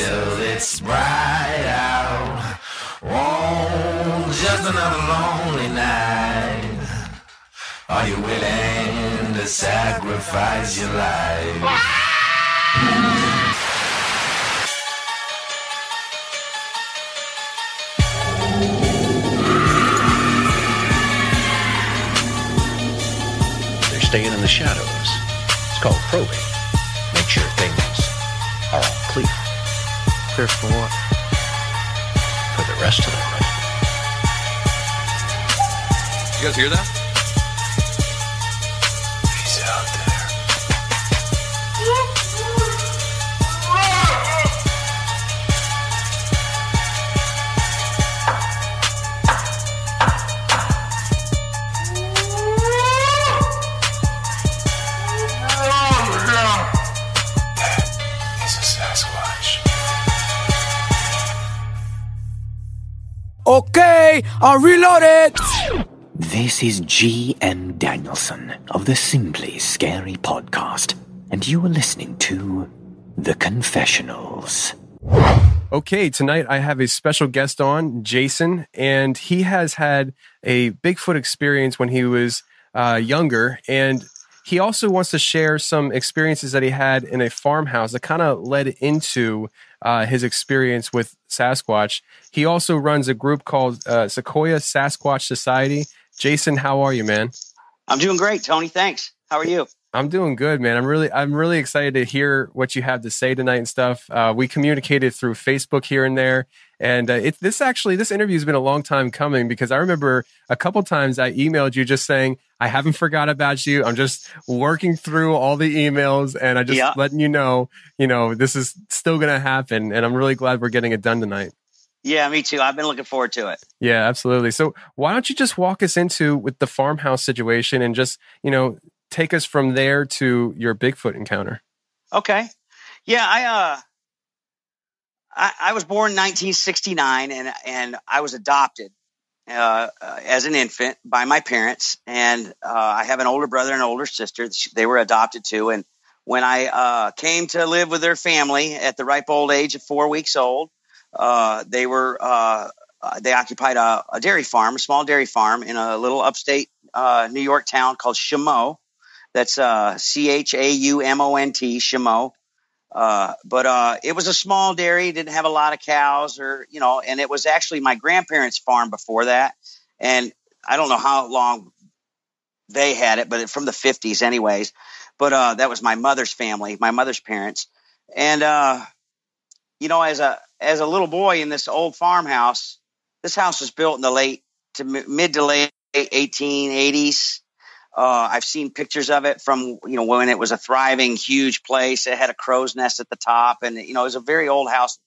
Till it's bright out. Oh, just another lonely night. Are you willing to sacrifice your life? They're staying in the shadows. It's called probing. Make sure things are all clear. Clear for what? For the rest of them. You guys hear that? Okay, I'll reload it. This is G.M. Danielson of the Simply Scary podcast, and you are listening to The Confessionals. Okay, tonight I have a special guest on, Jason, and he has had a Bigfoot experience when he was uh, younger, and he also wants to share some experiences that he had in a farmhouse that kind of led into uh, his experience with Sasquatch. He also runs a group called uh, Sequoia Sasquatch Society. Jason, how are you, man? I'm doing great, Tony. Thanks. How are you? I'm doing good, man. I'm really, I'm really excited to hear what you have to say tonight and stuff. Uh, we communicated through Facebook here and there, and uh, it, this actually, this interview has been a long time coming because I remember a couple times I emailed you just saying I haven't forgot about you. I'm just working through all the emails, and I just Yeah. letting you know, you know, this is still going to happen, and I'm really glad we're getting it done tonight. Yeah, me too. I've been looking forward to it. Yeah, absolutely. So why don't you just walk us into with the farmhouse situation and just, you know, take us from there to your Bigfoot encounter? Okay. Yeah, I uh I, I was born in 1969 and and I was adopted uh, as an infant by my parents and uh, I have an older brother and older sister. They were adopted too and when I uh, came to live with their family at the ripe old age of four weeks old, uh, they were uh, they occupied a, a dairy farm, a small dairy farm in a little upstate uh, New York town called Chaumont. That's C H A U M O N T, Chaumont. Uh, but uh, it was a small dairy, didn't have a lot of cows, or you know, and it was actually my grandparents' farm before that. And I don't know how long they had it, but from the 50s, anyways. But uh, that was my mother's family, my mother's parents, and uh, you know, as a as a little boy in this old farmhouse, this house was built in the late to mid to late 1880s. Uh, I've seen pictures of it from you know when it was a thriving, huge place. It had a crow's nest at the top, and you know it was a very old house,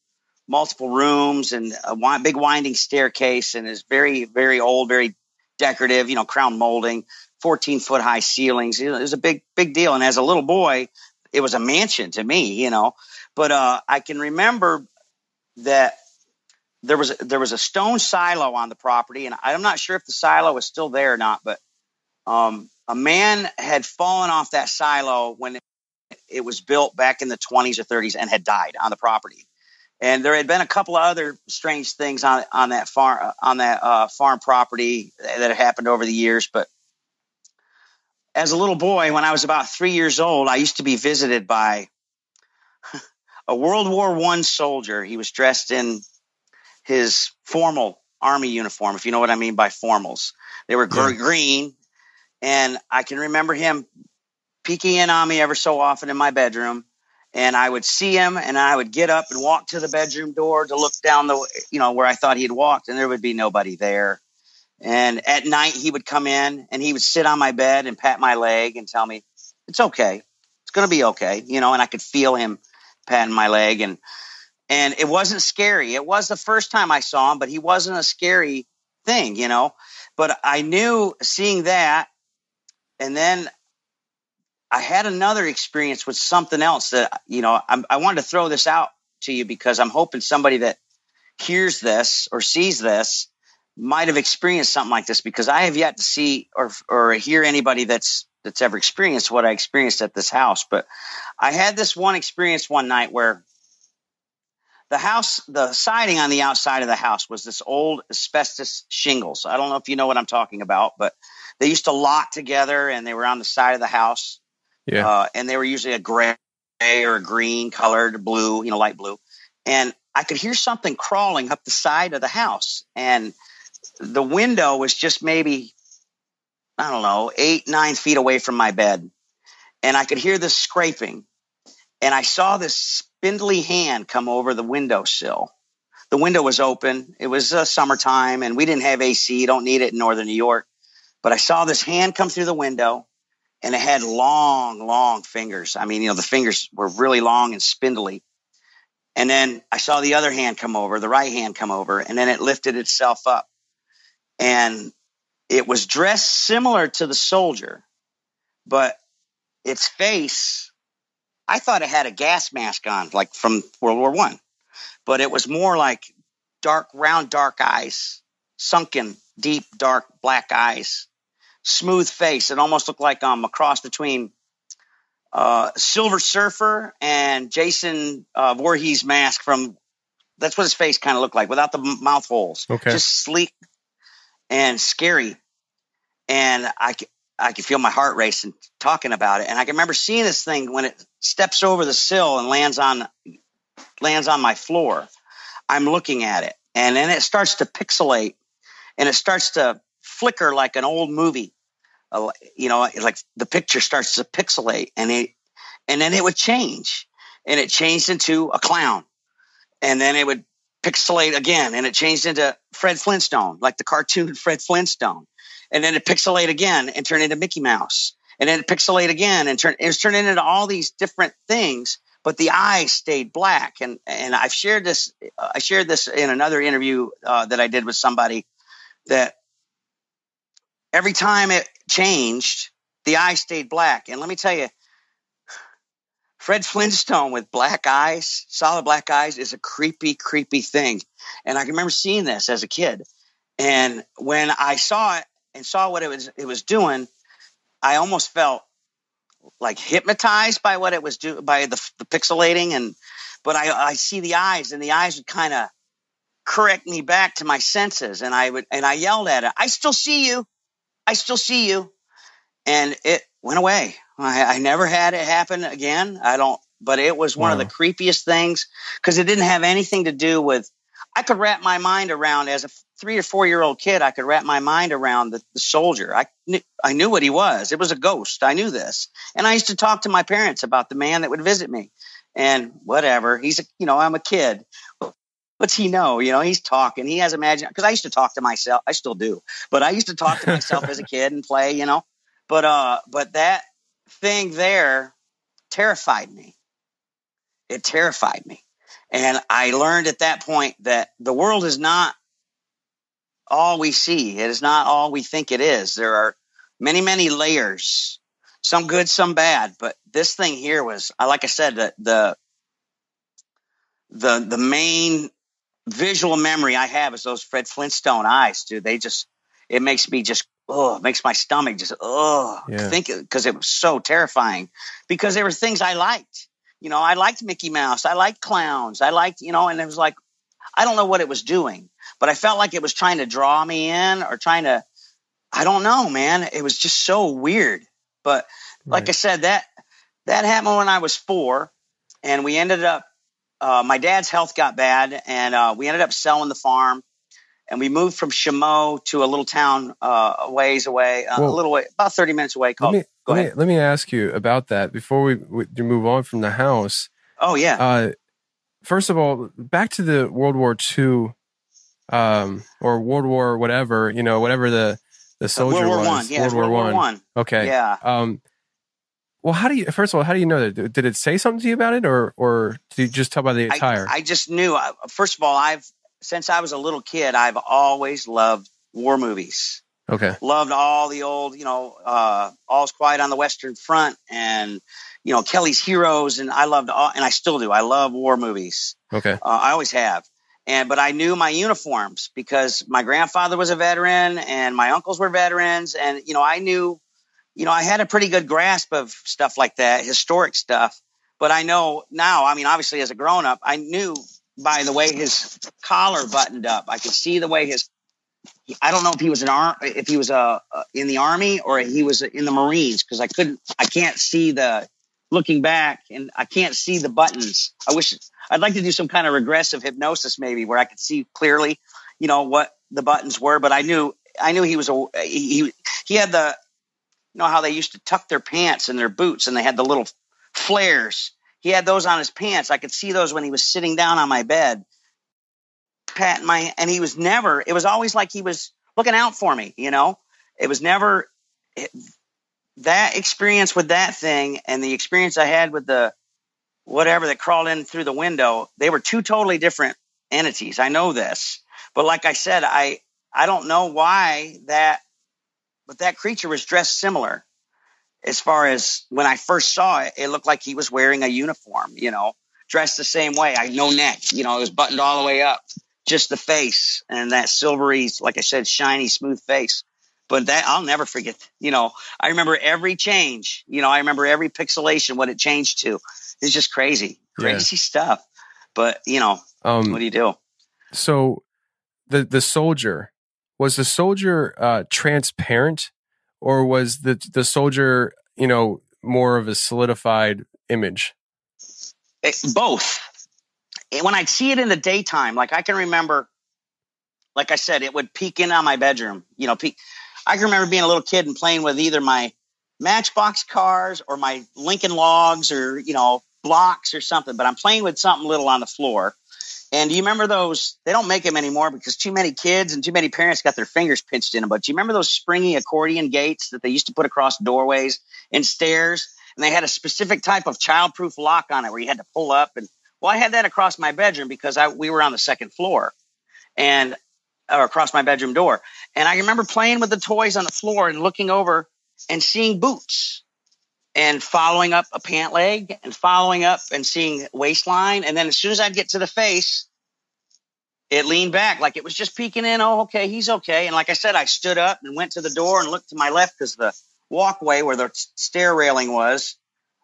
multiple rooms and a wi- big winding staircase, and is very very old, very decorative. You know, crown molding, 14 foot high ceilings. It was a big big deal. And as a little boy, it was a mansion to me. You know, but uh, I can remember that there was there was a stone silo on the property, and I'm not sure if the silo is still there or not, but um, a man had fallen off that silo when it, was built back in the 20s or 30s and had died on the property. And there had been a couple of other strange things on on that farm on that uh, farm property that had happened over the years. But as a little boy, when I was about three years old, I used to be visited by a World War One soldier. He was dressed in his formal army uniform, if you know what I mean by formals. They were gr- green, and I can remember him peeking in on me ever so often in my bedroom. And I would see him, and I would get up and walk to the bedroom door to look down the, you know, where I thought he'd walked, and there would be nobody there. And at night, he would come in and he would sit on my bed and pat my leg and tell me, "It's okay, it's gonna be okay, you know. And I could feel him patting my leg, and and it wasn't scary. It was the first time I saw him, but he wasn't a scary thing, you know. But I knew seeing that, and then I had another experience with something else that you know. I'm, I wanted to throw this out to you because I'm hoping somebody that hears this or sees this might have experienced something like this because I have yet to see or or hear anybody that's that's ever experienced what I experienced at this house. But I had this one experience one night where the house, the siding on the outside of the house was this old asbestos shingles. I don't know if you know what I'm talking about, but they used to lock together and they were on the side of the house. Yeah. Uh, and they were usually a gray or a green colored, blue, you know, light blue. And I could hear something crawling up the side of the house. And the window was just maybe, I don't know, eight, nine feet away from my bed. And I could hear this scraping. And I saw this spindly hand come over the windowsill. The window was open. It was uh, summertime and we didn't have AC. You don't need it in northern New York. But I saw this hand come through the window and it had long, long fingers. I mean, you know, the fingers were really long and spindly. And then I saw the other hand come over, the right hand come over, and then it lifted itself up. And it was dressed similar to the soldier, but its face, I thought it had a gas mask on, like from World War One, but it was more like dark, round, dark eyes, sunken, deep, dark, black eyes, smooth face. It almost looked like um, a cross between uh, Silver Surfer and Jason uh, Voorhees mask from. That's what his face kind of looked like, without the m- mouth holes. Okay. Just sleek and scary, and I c- I could feel my heart racing talking about it, and I can remember seeing this thing when it steps over the sill and lands on lands on my floor. I'm looking at it, and then it starts to pixelate, and it starts to flicker like an old movie uh, you know, like the picture starts to pixelate and it, and then it would change and it changed into a clown and then it would pixelate again and it changed into Fred Flintstone, like the cartoon Fred Flintstone. And then it pixelate again and turn into Mickey Mouse. And then it pixelate again and turn, it was turning into all these different things, but the eye stayed black. And, and I've shared this, I shared this in another interview uh, that I did with somebody that every time it changed, the eye stayed black. And let me tell you, Fred Flintstone with black eyes, solid black eyes, is a creepy, creepy thing. And I can remember seeing this as a kid. And when I saw it and saw what it was it was doing, I almost felt like hypnotized by what it was do by the, the pixelating and but I, I see the eyes and the eyes would kind of correct me back to my senses and I would and I yelled at it, I still see you. I still see you. And it went away. I, I never had it happen again. I don't, but it was one wow. of the creepiest things because it didn't have anything to do with, I could wrap my mind around as a three or four year old kid. I could wrap my mind around the, the soldier. I knew, I knew what he was. It was a ghost. I knew this. And I used to talk to my parents about the man that would visit me and whatever. He's, a, you know, I'm a kid what's he know? You know, he's talking. He has imagination because I used to talk to myself. I still do, but I used to talk to myself as a kid and play. You know, but uh, but that thing there terrified me. It terrified me, and I learned at that point that the world is not all we see. It is not all we think it is. There are many, many layers. Some good, some bad. But this thing here was, like I said, the the the the main visual memory I have is those Fred Flintstone eyes, dude. They just it makes me just oh, it makes my stomach just oh, Yeah. think because it was so terrifying. Because there were things I liked. You know, I liked Mickey Mouse. I liked clowns. I liked you know, and it was like I don't know what it was doing, but I felt like it was trying to draw me in or trying to. I don't know, man. It was just so weird. But like I said, that that happened when I was four, and we ended up uh, my dad's health got bad, and uh, we ended up selling the farm, and we moved from Chaumont to a little town uh, a ways away, uh, a little way, about thirty minutes away. Let me, go let ahead. me let me ask you about that before we, we move on from the house. Oh yeah. Uh, first of all, back to the World War II, um, or World War whatever you know, whatever the the soldier World War was. One. Yeah, World War World War One. One. Okay. Yeah. Um, Well, how do you? First of all, how do you know that? Did it say something to you about it, or or did you just tell by the I- attire? I, just knew. First of all, I've since I was a little kid, I've always loved war movies. okay. Loved all the old, you know, uh, All's Quiet on the Western Front, and you know Kelly's Heroes, and I loved all, and I still do. I love war movies. Okay. Uh, I always have. And but I knew my uniforms because my grandfather was a veteran and my uncles were veterans, and you know I knew, you know, I had a pretty good grasp of stuff like that, historic stuff. But I know now. I mean, obviously, as a grown up, I knew by the way his collar buttoned up. I could see the way his. I don't know if he was an arm, if he was uh, uh, in the army or he was in the Marines because I couldn't. I can't see the looking back, and I can't see the buttons. I wish I'd like to do some kind of regressive hypnosis, maybe where I could see clearly, you know, what the buttons were. But I knew, I knew he was a he. He had the, you know, how they used to tuck their pants in their boots, and they had the little flares. He had those on his pants. I could see those when he was sitting down on my bed, patting my, and he was never. It was always like he was looking out for me. You know, it was never it, that experience with that thing and the experience I had with the whatever that crawled in through the window. They were two totally different entities. I know this, but like I said, I I don't know why that, but that creature was dressed similar. As far as when I first saw it, it looked like he was wearing a uniform, you know, dressed the same way. I no neck, you know, it was buttoned all the way up, just the face and that silvery, like I said, shiny, smooth face. But that I'll never forget. You know, I remember every change. You know, I remember every pixelation, what it changed to. It's just crazy, Yeah. crazy stuff. But you know, Um, what do you do? so the the soldier was the soldier uh, transparent, or was the the soldier you know more of a solidified image? It- both. And when I'd see it in the daytime, like I can remember, like I said, it would peek in on my bedroom. You know, peek. I can remember being a little kid and playing with either my Matchbox cars or my Lincoln Logs or you know blocks or something. But I'm playing with something little on the floor. And do you remember those? They don't make them anymore because too many kids and too many parents got their fingers pinched in them. But do you remember those springy accordion gates that they used to put across doorways and stairs? And they had a specific type of childproof lock on it where you had to pull up. And well, I had that across my bedroom because I, we were on the second floor and or across my bedroom door. And I remember playing with the toys on the floor and looking over and seeing boots and following up a pant leg and following up and seeing waistline. And then as soon as I'd get to the face, it leaned back like it was just peeking in. Oh, okay, he's okay. And like I said, I stood up and went to the door and looked to my left because the walkway where the stair railing was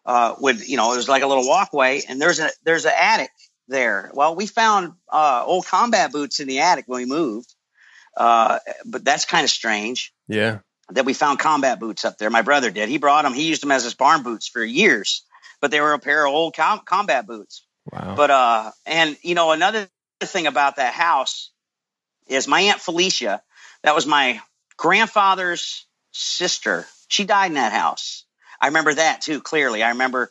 uh, would, you know, it was like a little walkway. And there's a there's an attic there. Well, we found uh, old combat boots in the attic when we moved, uh, but that's kind of strange Yeah. That we found combat boots up there. My brother did. He brought them. He used them as his barn boots for years, but they were a pair of old com- combat boots. Wow. But uh, and you know another thing about that house is my aunt Felicia. That was my grandfather's sister. She died in that house. I remember that too clearly. I remember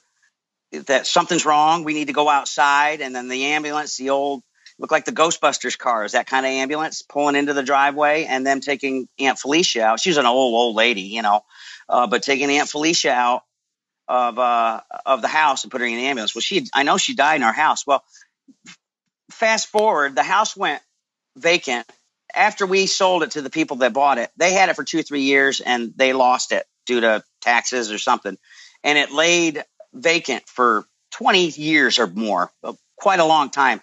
that something's wrong. We need to go outside, and then the ambulance, the old looked like the Ghostbusters cars, that kind of ambulance pulling into the driveway, and them taking Aunt Felicia out. She's an old old lady, you know, uh, but taking Aunt Felicia out of uh, of the house and put her in the ambulance. Well, she I know she died in our house. Well, fast forward, the house went vacant after we sold it to the people that bought it. They had it for two three years and they lost it due to taxes or something, and it laid vacant for twenty years or more, uh, quite a long time.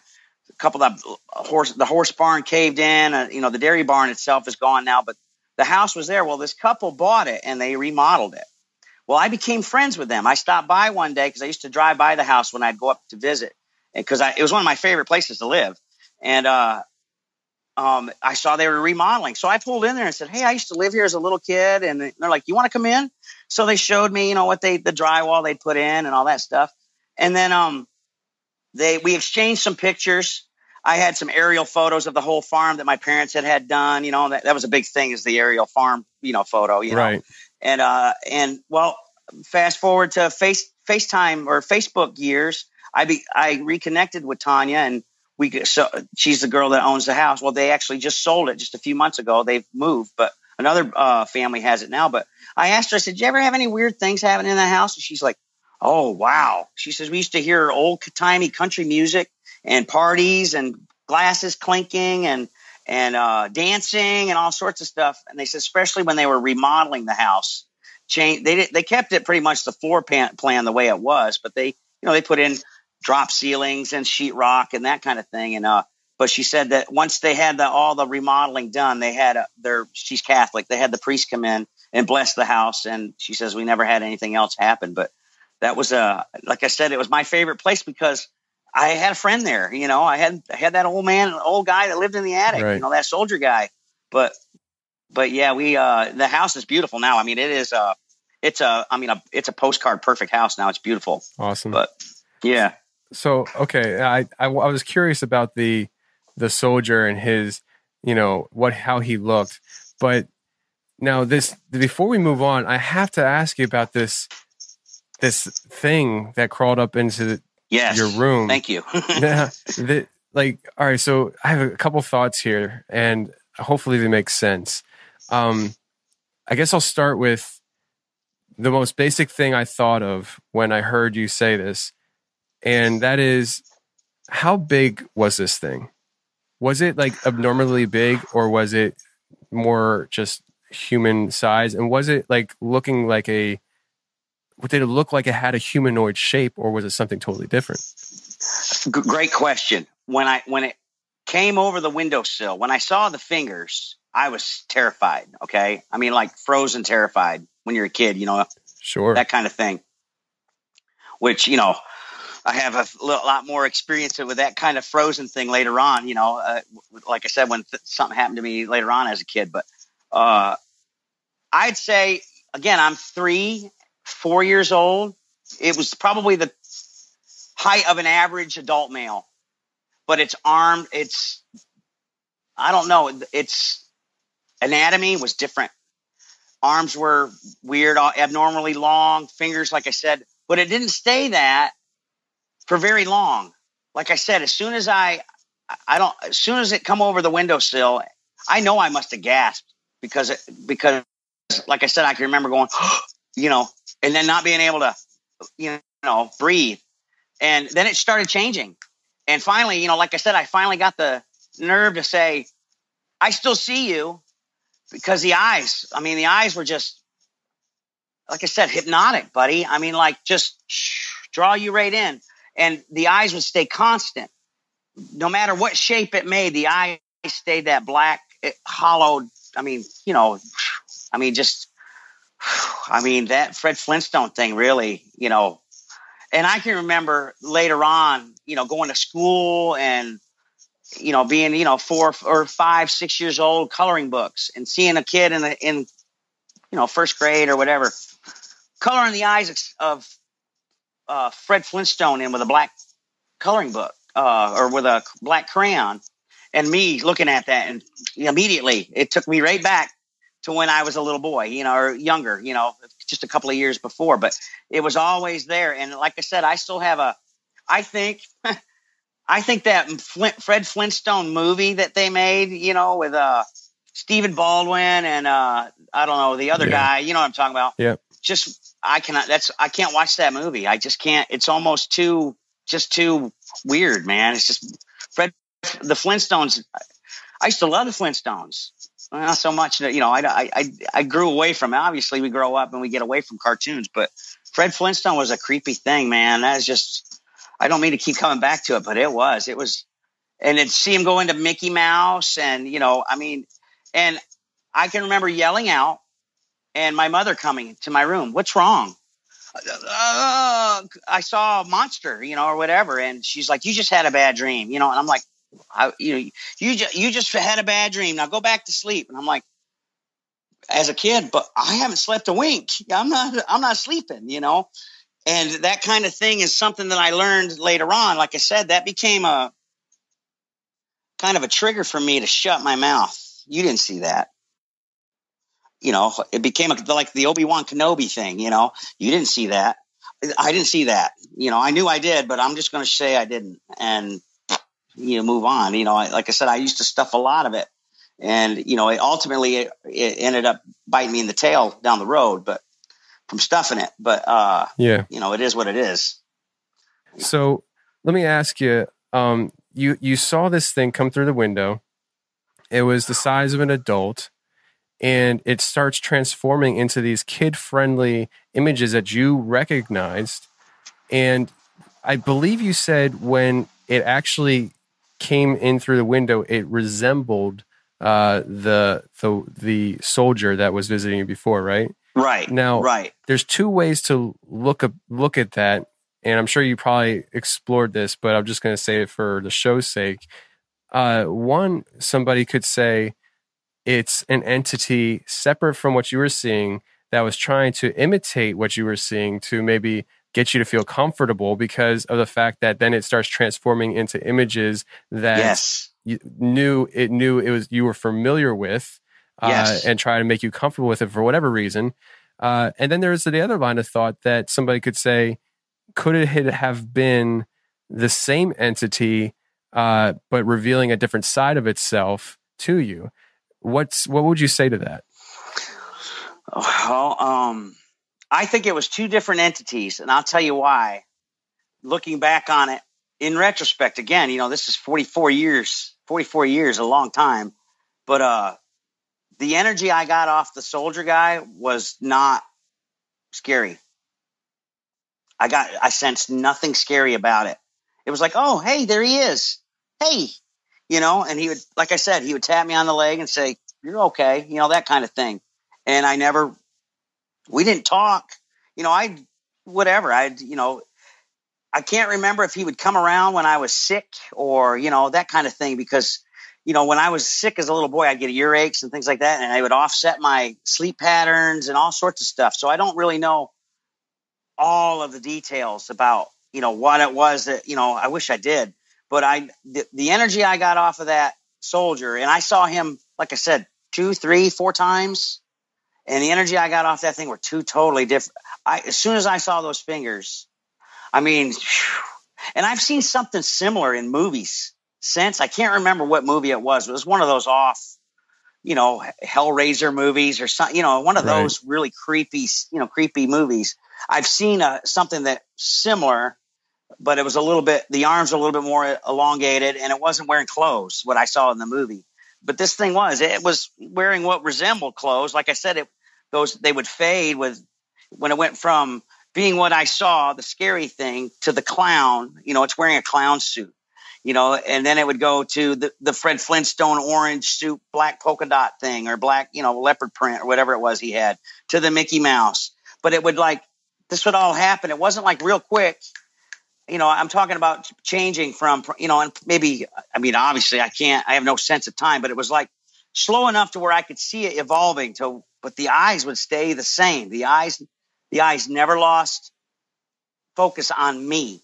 Couple of the horse the horse barn caved in. Uh, you know, the dairy barn itself is gone now, but the house was there. Well, this couple bought it and they remodeled it. Well, I became friends with them. I stopped by one day because I used to drive by the house when I'd go up to visit, because it was one of my favorite places to live. And uh, um, I saw they were remodeling, so I pulled in there and said, "Hey, I used to live here as a little kid." And they're like, "You want to come in?" So they showed me, you know, what they the drywall they'd put in and all that stuff. And then um, they we exchanged some pictures. I had some aerial photos of the whole farm that my parents had had done. You know, that, that was a big thing is the aerial farm, you know, photo. You know, Right. and uh and well fast forward to face facetime or facebook years i be i reconnected with tanya and we so she's the girl that owns the house well they actually just sold it just a few months ago they've moved but another uh, family has it now. But I asked her, I said, "Did you ever have any weird things happen in the house?" And she's like, "Oh wow." She says we used to hear old timey country music and parties and glasses clinking and and uh, dancing and all sorts of stuff. And they said, especially when they were remodeling the house, change they they kept it pretty much the floor plan, plan the way it was, but they you know they put in drop ceilings and sheetrock and that kind of thing. And uh, but she said that once they had the, all the remodeling done, they had a, their she's Catholic. They had the priest come in and bless the house, and she says we never had anything else happen. But that was a uh, like I said, it was my favorite place because I had a friend there. You know, I had I had that old man, old guy that lived in the attic. Right. You know, that soldier guy. But but yeah, we uh the house is beautiful now. I mean, it is uh it's a I mean a it's a postcard perfect house now. It's beautiful. Awesome. But yeah. So okay, I, I I was curious about the the soldier and his you know what how he looked, but now this before we move on, I have to ask you about this this thing that crawled up into the, Yes. your room. Thank you. yeah, the, like all right. So I have a couple thoughts here, and hopefully they make sense. Um, I guess I'll start with the most basic thing I thought of when I heard you say this, and that is how big was this thing? Was it like abnormally big, or was it more just human size? And was it like looking like a did it look like it had a humanoid shape or was it something totally different? G- great question. When I when it came over the windowsill, when I saw the fingers, I was terrified. Okay, I mean like frozen terrified when you're a kid, you know, Sure. that kind of thing. Which you know, I have a lot more experience with that kind of frozen thing later on. You know, uh, like I said, when th- something happened to me later on as a kid. But uh, I'd say again, I'm three, four years old. It was probably the height of an average adult male, but it's armed. It's I don't know. Its anatomy was different. Arms were weird, abnormally long. Fingers, like I said, but it didn't stay that for very long. Like I said, as soon as I, I don't, as soon as it come over the windowsill, I know I must have gasped because it, because, like I said, I can remember going, you know, and then not being able to, you know, breathe. And then it started changing. And finally, you know, like I said, I finally got the nerve to say, I still see you because the eyes, I mean, the eyes were just, like I said, hypnotic, buddy. I mean, like just draw you right in. And the eyes would stay constant. No matter what shape it made, the eye stayed that black, it, hollowed. I mean, you know, I mean, just, I mean, that Fred Flintstone thing really, you know, and I can remember later on, you know, going to school and, you know, being, you know, four or five, six years old, coloring books and seeing a kid in, a, in, you know, first grade or whatever, coloring the eyes of uh, Fred Flintstone in with a black coloring book uh, or with a black crayon, and me looking at that, and immediately it took me right back to when I was a little boy, you know, or younger, you know, just a couple of years before. But it was always there, and like I said, I still have a. I think, I think that Flint, Fred Flintstone movie that they made, you know, with uh, Stephen Baldwin and uh, I don't know the other Yeah. guy, you know what I'm talking about Yeah. just I cannot. That's I can't watch that movie. I just can't. It's almost too just too weird, man. It's just Fred the Flintstones. I used to love the Flintstones. Not so much you know. I, I I grew away from. it. Obviously, we grow up and we get away from cartoons, but Fred Flintstone was a creepy thing, man. That is just. I don't mean to keep coming back to it, but it was. It was, and to see him go into Mickey Mouse, and you know, I mean, and I can remember yelling out and my mother coming to my room. What's wrong? Uh, I saw a monster, you know, or whatever. And she's like, "You just had a bad dream," you know. And I'm like, I, "You know, you just you just had a bad dream. Now go back to sleep." And I'm like, as a kid, but I haven't slept a wink. I'm not I'm not sleeping, you know. And that kind of thing is something that I learned later on. Like I said, that became a kind of a trigger for me to shut my mouth. You didn't see that you know, it became a, like the Obi Wan Kenobi thing. You know, you didn't see that. I didn't see that. You know, I knew I did, but I'm just going to say I didn't, and you know, move on. You know, I, like I said, I used to stuff a lot of it, and you know, it ultimately it, it ended up biting me in the tail down the road, but from stuffing it. But uh, Yeah. you know, it is what it is. So let me ask you, um, you you saw this thing come through the window. It was the size of an adult, and it starts transforming into these kid-friendly images that you recognized. And I believe you said when it actually came in through the window, it resembled uh, the the the soldier that was visiting you before, right? Right. Now, right. there's two ways to look up, look at that, and I'm sure you probably explored this, but I'm just going to say it for the show's sake. Uh, one, somebody could say it's an entity separate from what you were seeing that was trying to imitate what you were seeing to maybe get you to feel comfortable because of the fact that then it starts transforming into images that Yes. you knew it knew it was you were familiar with uh, Yes. and try to make you comfortable with it for whatever reason. Uh, and then there's the other line of thought that somebody could say, could it have been the same entity, uh, but revealing a different side of itself to you? What's what would you say to that? Well, um, I think it was two different entities, and I'll tell you why. Looking back on it in retrospect, again, you know, this is 44 years, 44 years, a long time. But uh, the energy I got off the soldier guy was not scary. I got, I sensed nothing scary about it. It was like, oh, hey, there he is. Hey, you know, and he would, like I said, he would tap me on the leg and say, you're okay, you know, that kind of thing. And I never, we didn't talk, you know, I, whatever, I, you know, I can't remember if he would come around when I was sick or, you know, that kind of thing because, you know, when I was sick as a little boy, I'd get earaches and things like that. And I would offset my sleep patterns and all sorts of stuff. So I don't really know all of the details about, you know, what it was that, you know, I wish I did. But I, the, the energy I got off of that soldier, and I saw him, like I said, two, three, four times. And the energy I got off that thing were two totally different. I, as soon as I saw those fingers, I mean, and I've seen something similar in movies since. I can't remember what movie it was. It was one of those off, you know, Hellraiser movies or something. You know, one of Right. those really creepy, you know, creepy movies. I've seen uh, something that similar, but it was a little bit. The arms were a little bit more elongated, and it wasn't wearing clothes. What I saw in the movie, but this thing was. It was wearing what resembled clothes. Like I said, it those they would fade with when it went from being what I saw, the scary thing, to the clown. You know, it's wearing a clown suit. You know, and then it would go to the, the Fred Flintstone orange suit, black polka dot thing, or black, you know, leopard print, or whatever it was he had, to the Mickey Mouse. But it would like this would all happen. It wasn't like real quick. You know, I'm talking about changing from, you know, and maybe, I mean, obviously I can't, I have no sense of time, but it was like slow enough to where I could see it evolving to, but the eyes would stay the same. The eyes, the eyes never lost focus on me.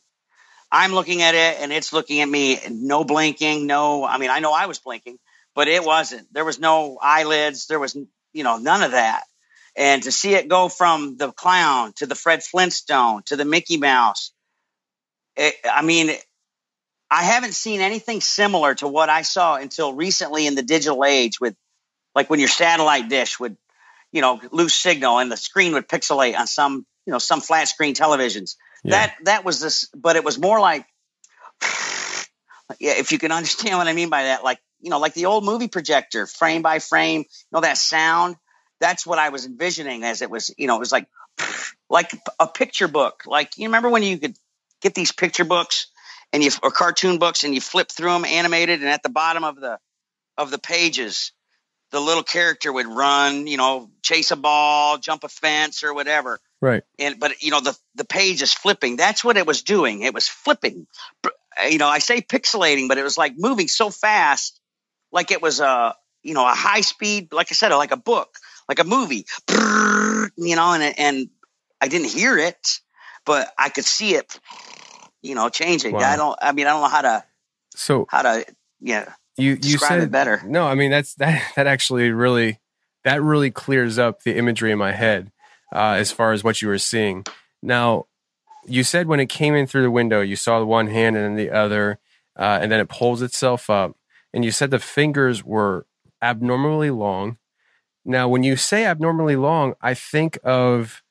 I'm looking at it and it's looking at me. No blinking. No, I mean, I know I was blinking, but it wasn't. There was no eyelids. There was, you know, none of that. And to see it go from the clown to the Fred Flintstone to the Mickey Mouse, it, I mean, I haven't seen anything similar to what I saw until recently in the digital age with like when your satellite dish would, you know, lose signal and the screen would pixelate on some, you know, some flat screen televisions. That that was this, but it was more like, yeah, if you can understand what I mean by that, like you know, like the old movie projector, frame by frame, you know, that sound. That's what I was envisioning as it was, you know, it was like like a picture book. Like you remember when you could get these picture books and you or cartoon books and you flip through them animated, and at the bottom of the of the pages, the little character would run, you know, chase a ball, jump a fence, or whatever. Right. and but you know the the page is flipping. That's what it was doing. It was flipping. You know i say pixelating but it was like moving so fast like it was a you know a high speed like i said like a book like a movie. You know and and i didn't hear it but i could see it you know changing. Wow. i don't i mean i don't know how to So how to yeah you you said it better No, I mean that's that that actually really that really clears up the imagery in my head uh, as far as what you were seeing. Now, you said when it came in through the window, you saw the one hand and then the other, uh, and then it pulls itself up. And you said the fingers were abnormally long. Now, when you say abnormally long, I think of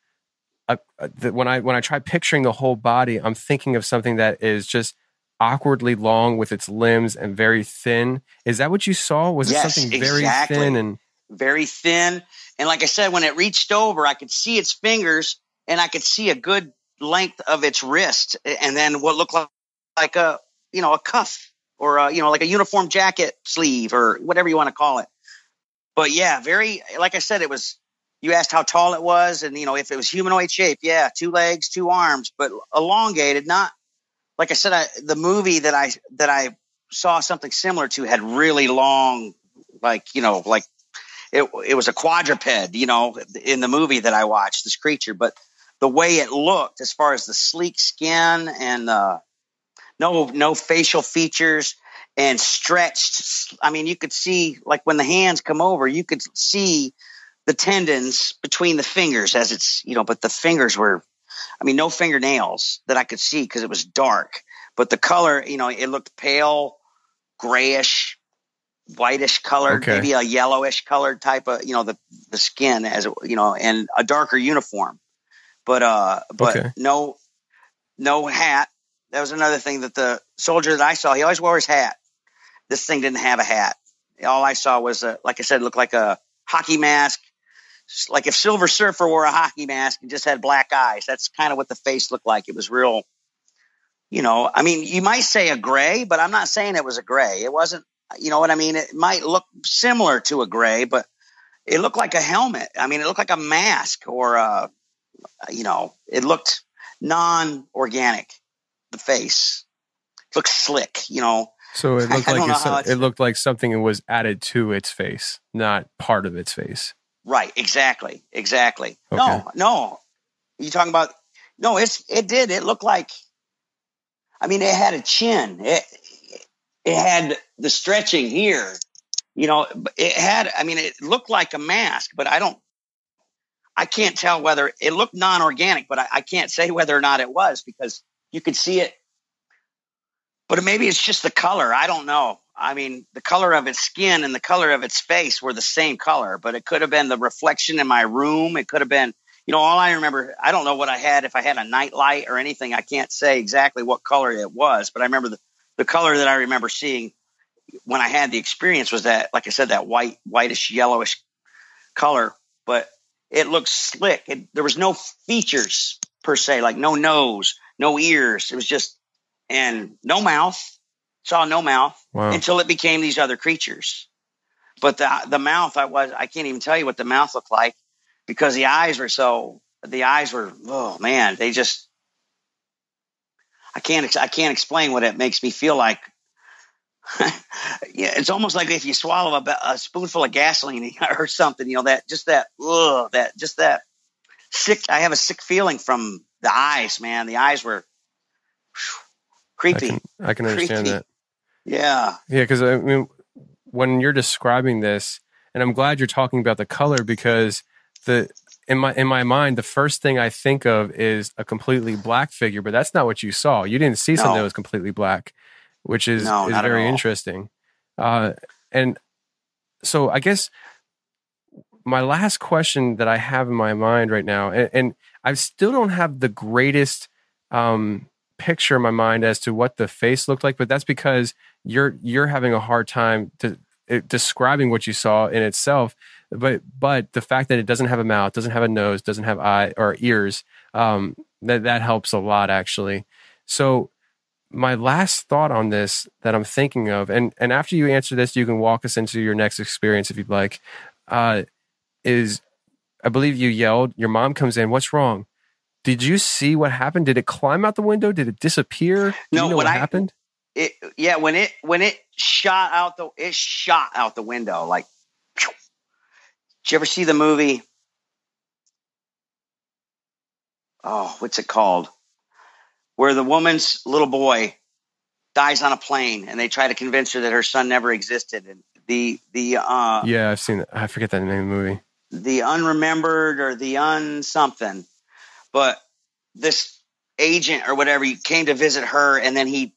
a, a, the, when I when I try picturing the whole body, I'm thinking of something that is just awkwardly long with its limbs and very thin. Is that what you saw? Was Yes, it something very exactly. thin and very thin. And like I said, when it reached over, I could see its fingers and I could see a good length of its wrist, and then what looked like, like a you know a cuff or a, you know like a uniform jacket sleeve or whatever you want to call it. But yeah, very like I said, it was. You asked how tall it was, and you know if it was humanoid shape. Yeah, two legs, two arms, but elongated. Not like I said. I, the movie that I that I saw something similar to had really long, like you know, like it, it was a quadruped, you know, in the movie that I watched, this creature. But the way it looked, as far as the sleek skin and uh, no no facial features and stretched, I mean, you could see like when the hands come over, you could see the tendons between the fingers as it's you know, but the fingers were, I mean, no fingernails that I could see because it was dark. But the color, you know, it looked pale, grayish, whitish colored, Okay. maybe a yellowish colored type of, you know, the the skin as it, you know, and a darker uniform. But uh, but Okay. no, no hat. That was another thing that the soldier that I saw, he always wore his hat. This thing didn't have a hat. All I saw was, a, like I said, it looked like a hockey mask. Like if Silver Surfer wore a hockey mask and just had black eyes. That's kind of what the face looked like. It was real, you know. I mean, you might say a gray, but I'm not saying it was a gray. It wasn't. You know what I mean? It might look similar to a gray, but it looked like a helmet. I mean, it looked like a mask or a, you know, it looked non-organic. The face looked slick. You know, so it looked don't like know it's, how some- it's- it looked like something was added to its face, not part of its face. Right, exactly, exactly. Okay. No, no. You talking about? No, it's it did. It looked like. I mean, it had a chin. It it had the stretching here. You know, it had. I mean, it looked like a mask, but I don't. I can't tell whether it looked non-organic, but I, I can't say whether or not it was because you could see it. But maybe it's just the color. I don't know. I mean, the color of its skin and the color of its face were the same color, but it could have been the reflection in my room. It could have been, you know, all I remember, I don't know what I had, if I had a night light or anything. I can't say exactly what color it was, but I remember the, the color that I remember seeing when I had the experience was that, like I said, that white, whitish, yellowish color, but it looked slick. It, there was no features per se, like no nose, no ears. It was just, and no mouth. Saw no mouth Wow. until it became these other creatures. But the the mouth, I was I can't even tell you what the mouth looked like because the eyes were so the eyes were oh man they just I can't I can't explain what it makes me feel like. yeah, it's almost like if you swallow a, a spoonful of gasoline or something, you know that just that ugh, that just that sick. I have a sick feeling from the eyes, man. The eyes were whew, I creepy. can I can understand Creepy. that. Yeah. Yeah, because I mean, when you're describing this, and I'm glad you're talking about the color because the in my in my mind, the first thing I think of is a completely black figure, but that's not what you saw. You didn't see something No. that was completely black, which is No, is very interesting. Uh, and so I guess my last question that I have in my mind right now, and, and I still don't have the greatest um, picture in my mind as to what the face looked like, but that's because you're you're having a hard time to, it, describing what you saw in itself. But but the fact that it doesn't have a mouth, doesn't have a nose, doesn't have eye or ears, um, that that helps a lot actually. So my last thought on this that I'm thinking of, and and after you answer this, you can walk us into your next experience if you'd like. Uh, is I believe you yelled. Your mom comes in. What's wrong? Did you see what happened? Did it climb out the window? Did it disappear? Do No, you know what I- happened? it yeah when it when it shot out the it shot out the window like phew. did you ever see the movie oh what's it called where the woman's little boy dies on a plane and they try to convince her that her son never existed and the the uh Yeah, I've seen it. I forget that name of the movie. the unremembered or the un something. But this agent or whatever he came to visit her and then he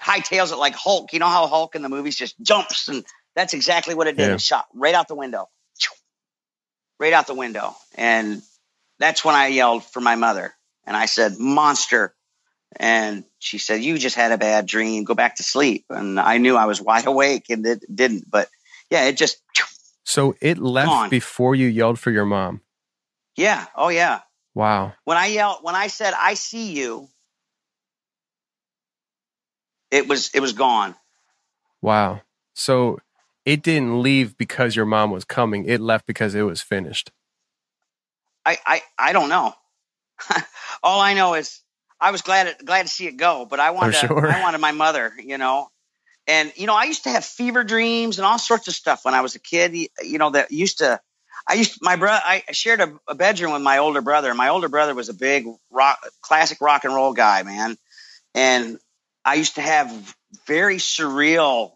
hightails it like Hulk. You know how Hulk in the movies just jumps and That's exactly what it did. Yeah. It shot right out the window, right out the window, and that's when I yelled for my mother, and I said, "Monster!" And she said, "You just had a bad dream. Go back to sleep." And I knew I was wide awake, and it didn't. But yeah, it just So it left Gone. before you yelled for your mom. yeah, oh yeah. Wow. When I yelled, when I said, "I see you," it was it was gone. Wow. So it didn't leave because your mom was coming. It left because it was finished. I I, I don't know. All I know is I was glad glad to see it go, but I wanted sure. I wanted my mother, you know. And you know, I used to have fever dreams and all sorts of stuff when I was a kid. You you know, that used to. I used my brother. I shared a, a bedroom with my older brother. My older brother was a big rock, classic rock and roll guy, man. And I used to have very surreal,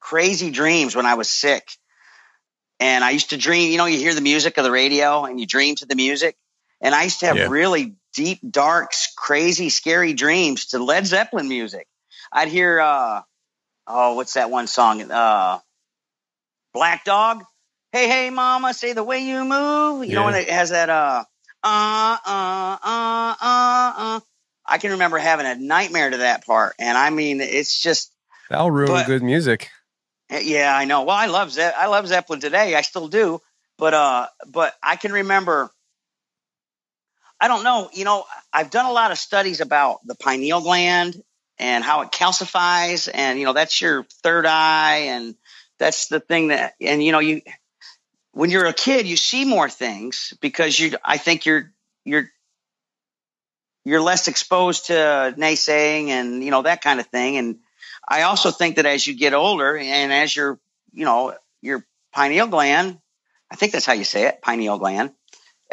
crazy dreams when I was sick. And I used to dream. You know, you hear the music of the radio and you dream to the music. And I used to have Yeah. really deep, dark, crazy, scary dreams to Led Zeppelin music. I'd hear, uh, oh, what's that one song? Uh, Black Dog. Hey, hey, mama, say the way you move. You know, Yeah. when it has that, uh, uh, uh, uh, uh, uh. I can remember having a nightmare to that part. And I mean, it's just, That'll ruin But- good music. yeah, I know. Well, I love Ze- I love Zeppelin today. I still do. But, uh, but I can remember, I don't know, you know, I've done a lot of studies about the pineal gland and how it calcifies and you know that's your third eye and that's the thing that and you know you when you're a kid you see more things because you I think you're you're you're less exposed to naysaying and you know that kind of thing and I also think that as you get older and as your you know your pineal gland I think that's how you say it pineal gland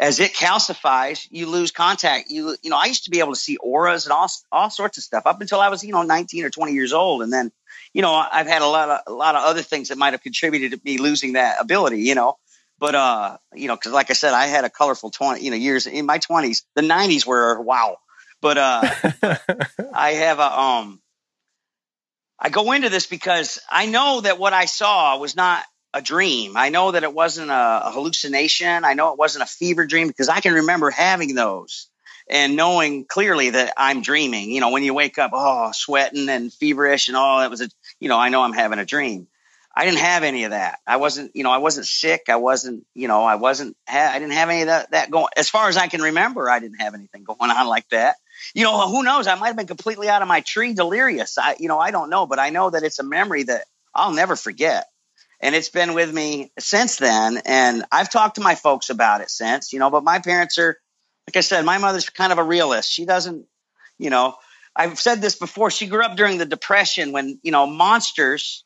as it calcifies, you lose contact. You you know, I used to be able to see auras and all all sorts of stuff up until I was you know 19 or 20 years old, and then you know I've had a lot of a lot of other things that might have contributed to me losing that ability. You know, but uh, you know, because like I said, I had a colorful 20 you know years in my 20s. The 90s were wow, but uh, I have a um. I go into this because I know that what I saw was not a dream. I know that it wasn't a, a hallucination. I know it wasn't a fever dream because I can remember having those and knowing clearly that I'm dreaming. You know, when you wake up, oh, sweating and feverish and all that was a, you know, I know I'm having a dream. I didn't have any of that. I wasn't, you know, I wasn't sick. I wasn't, you know, I wasn't, ha- I didn't have any of that, that going. As far as I can remember, I didn't have anything going on like that. You know, who knows? I might have been completely out of my tree delirious. I, you know, I don't know, but I know that it's a memory that I'll never forget and it's been with me since then. And I've talked to my folks about it since, you know, but my parents are, like I said, my mother's kind of a realist. She doesn't, you know, I've said this before. She grew up during the Depression when, you know, monsters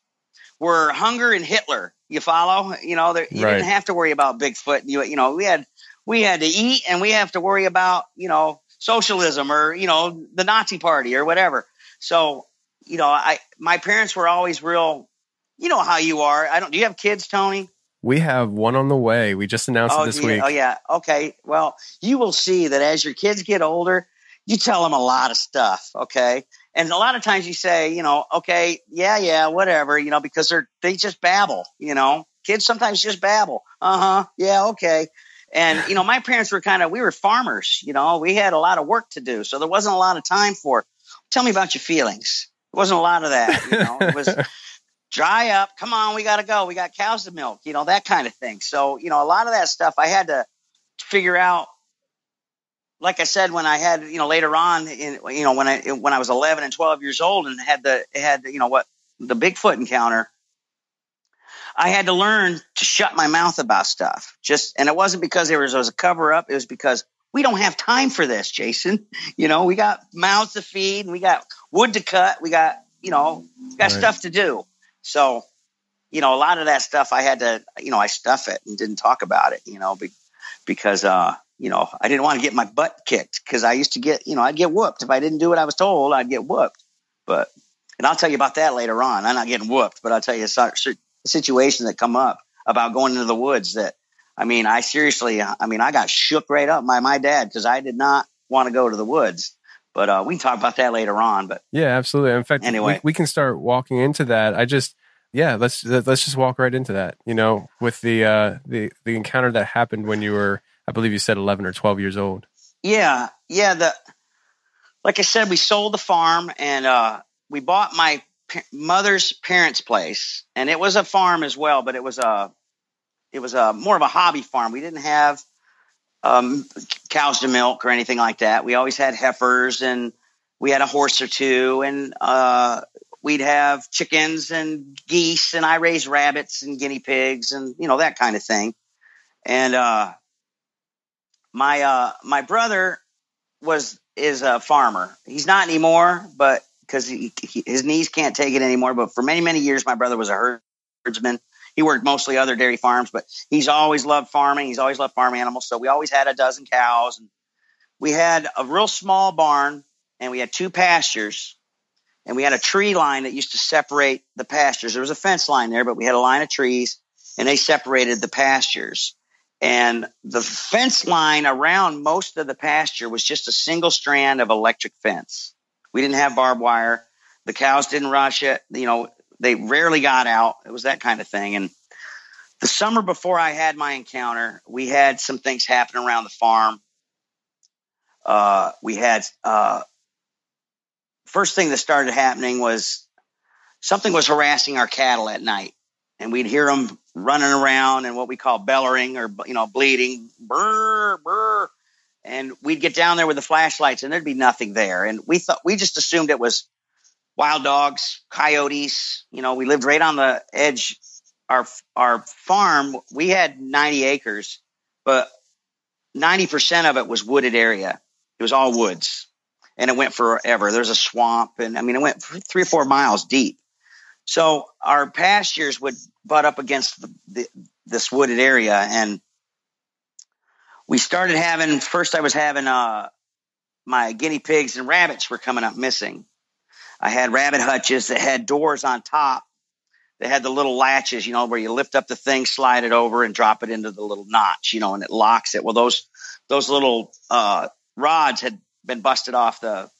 were hunger and Hitler. You follow? You know, there, you Right. didn't have to worry about Bigfoot. You, you know, we had, we had to eat and we have to worry about, you know, socialism or, you know, the Nazi party or whatever. So, you know, I, my parents were always real, you know how you are. I don't. Do you have kids, Tony? We have one on the way. We just announced oh, it this you- week. oh yeah. Okay. Well, you will see that as your kids get older, you tell them a lot of stuff. Okay. And a lot of times you say, you know, okay, yeah, yeah, whatever, you know, because they're they just babble. You know, kids sometimes just babble. Uh huh. Yeah. Okay. And you know, my parents were kind of we were farmers. You know, we had a lot of work to do, so there wasn't a lot of time for. Tell me about your feelings. There wasn't a lot of that. You know, it was dry up. Come on, we got to go. We got cows to milk, you know, that kind of thing. So, you know, a lot of that stuff I had to figure out. Like I said, when I had, you know, later on, in, you know, when I when I was 11 and 12 years old and had the had, you know, what the Bigfoot encounter, I had to learn to shut my mouth about stuff. Just, and it wasn't because there was, was a cover up. It was because we don't have time for this, Jason. You know, we got mouths to feed, and we got wood to cut, we got, you know, got Right. stuff to do. So, you know, a lot of that stuff I had to, you know, I stuff it and didn't talk about it, you know, be, because, uh, you know, I didn't want to get my butt kicked because I used to get, you know, I'd get whooped. If I didn't do what I was told, I'd get whooped. But, and I'll tell you about that later on. I'm not getting whooped, but I'll tell you a situation that come up about going into the woods that, I mean, I seriously, I mean, I got shook right up by my dad because I did not want to go to the woods. But uh, we can talk about that later on. But Yeah, absolutely. In fact, Anyway. we, we can start walking into that. I just yeah, let's let's just walk right into that. You know, with the uh, the the encounter that happened when you were, I believe you said eleven or twelve years old. Yeah, yeah. The like I said, we sold the farm and uh, we bought my pa- mother's parents' place, and it was a farm as well, but it was a it was a more of a hobby farm. We didn't have um, cows to milk or anything like that. We always had heifers and we had a horse or two, and uh, we'd have chickens and geese, and I raised rabbits and guinea pigs, and you know that kind of thing. And uh, my uh, my brother was is a farmer. He's not anymore, but because his knees can't take it anymore. But for many many years, my brother was a herdsman. He worked mostly other dairy farms, but he's always loved farming. He's always loved farm animals. So we always had a dozen cows, and we had a real small barn, and we had two pastures, and we had a tree line that used to separate the pastures. There was a fence line there, but we had a line of trees, and they separated the pastures. And the fence line around most of the pasture was just a single strand of electric fence. We didn't have barbed wire. The cows didn't rush it. You know, they rarely got out. It was that kind of thing. And the summer before I had my encounter, we had some things happen around the farm. Uh, we had uh, first thing that started happening was something was harassing our cattle at night, and we'd hear them running around and what we call bellowing or you know bleeding, brr brr, and we'd get down there with the flashlights, and there'd be nothing there, and we thought we just assumed it was wild dogs, coyotes. You know, we lived right on the edge. Our our farm, we had 90 acres, but 90% of it was wooded area. It was all woods, and it went forever. There's a swamp, and I mean, it went three or four miles deep. So our pastures would butt up against the, the, this wooded area, and we started having. First, I was having uh, my guinea pigs and rabbits were coming up missing. I had rabbit hutches that had doors on top. They had the little latches, you know, where you lift up the thing, slide it over, and drop it into the little notch, you know, and it locks it. Well, those those little uh, rods had been busted off the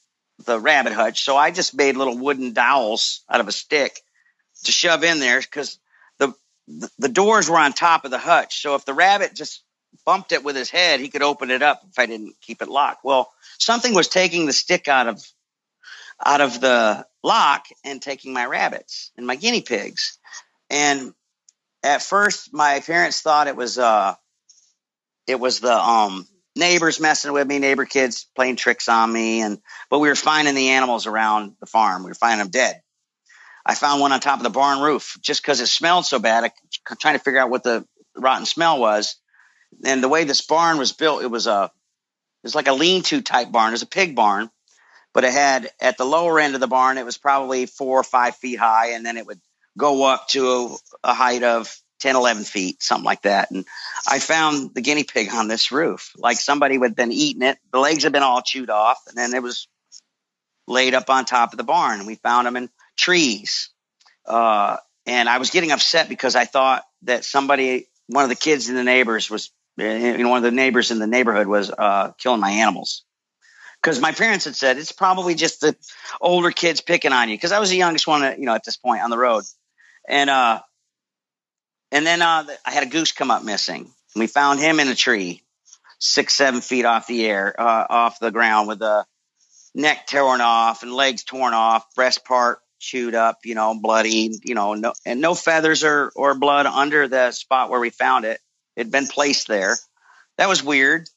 the rabbit hutch, so I just made little wooden dowels out of a stick to shove in there because the, doors were on top of the hutch. So if the rabbit just bumped it with his head, he could open it up if I didn't keep it locked. Well, something was taking the stick out of out of the lock and taking my rabbits and my guinea pigs. And at first, my parents thought it was uh, it was the um neighbors messing with me, neighbor kids playing tricks on me, and but we were finding the animals around the farm. We were finding them dead. I found one on top of the barn roof just because it smelled so bad. I trying to figure out what the rotten smell was. And the way this barn was built, it was a it was like a lean-to type barn. It was a pig barn, but it had at the lower end of the barn, it was probably four or five feet high, and then it would go up to a, a height of 10, 11 feet, something like that. And I found the guinea pig on this roof. Like somebody had been eating it. The legs had been all chewed off, and then it was laid up on top of the barn. And we found them in trees. Uh, and I was getting upset because I thought that somebody, one of the kids in the neighbors was, you know, one of the neighbors in the neighborhood was uh, killing my animals. Because my parents had said it's probably just the older kids picking on you. Because I was the youngest one, you know, at this point on the road, and uh, and then uh, I had a goose come up missing. We found him in a tree, six, seven feet off the air, uh, off the ground, with the neck torn off and legs torn off, breast part chewed up, you know, bloody, you know, no, and no feathers or, or blood under the spot where we found it. It'd been placed there. That was weird.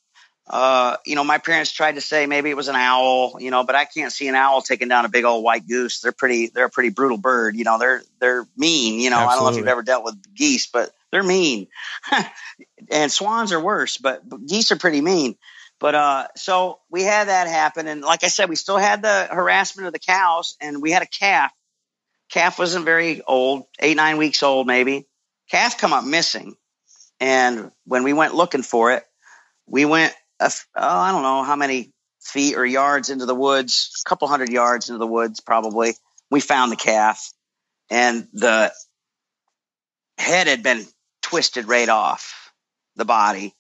Uh, you know, my parents tried to say maybe it was an owl, you know, but I can't see an owl taking down a big old white goose. They're pretty, they're a pretty brutal bird. You know, they're, they're mean, you know, Absolutely. I don't know if you've ever dealt with geese, but they're mean and swans are worse, but, but geese are pretty mean. But, uh, so we had that happen. And like I said, we still had the harassment of the cows and we had a calf. Calf wasn't very old, eight, nine weeks old, maybe. Calf come up missing. And when we went looking for it, we went oh, I don't know how many feet or yards into the woods, a couple hundred yards into the woods, probably. We found the calf, and the head had been twisted right off the body.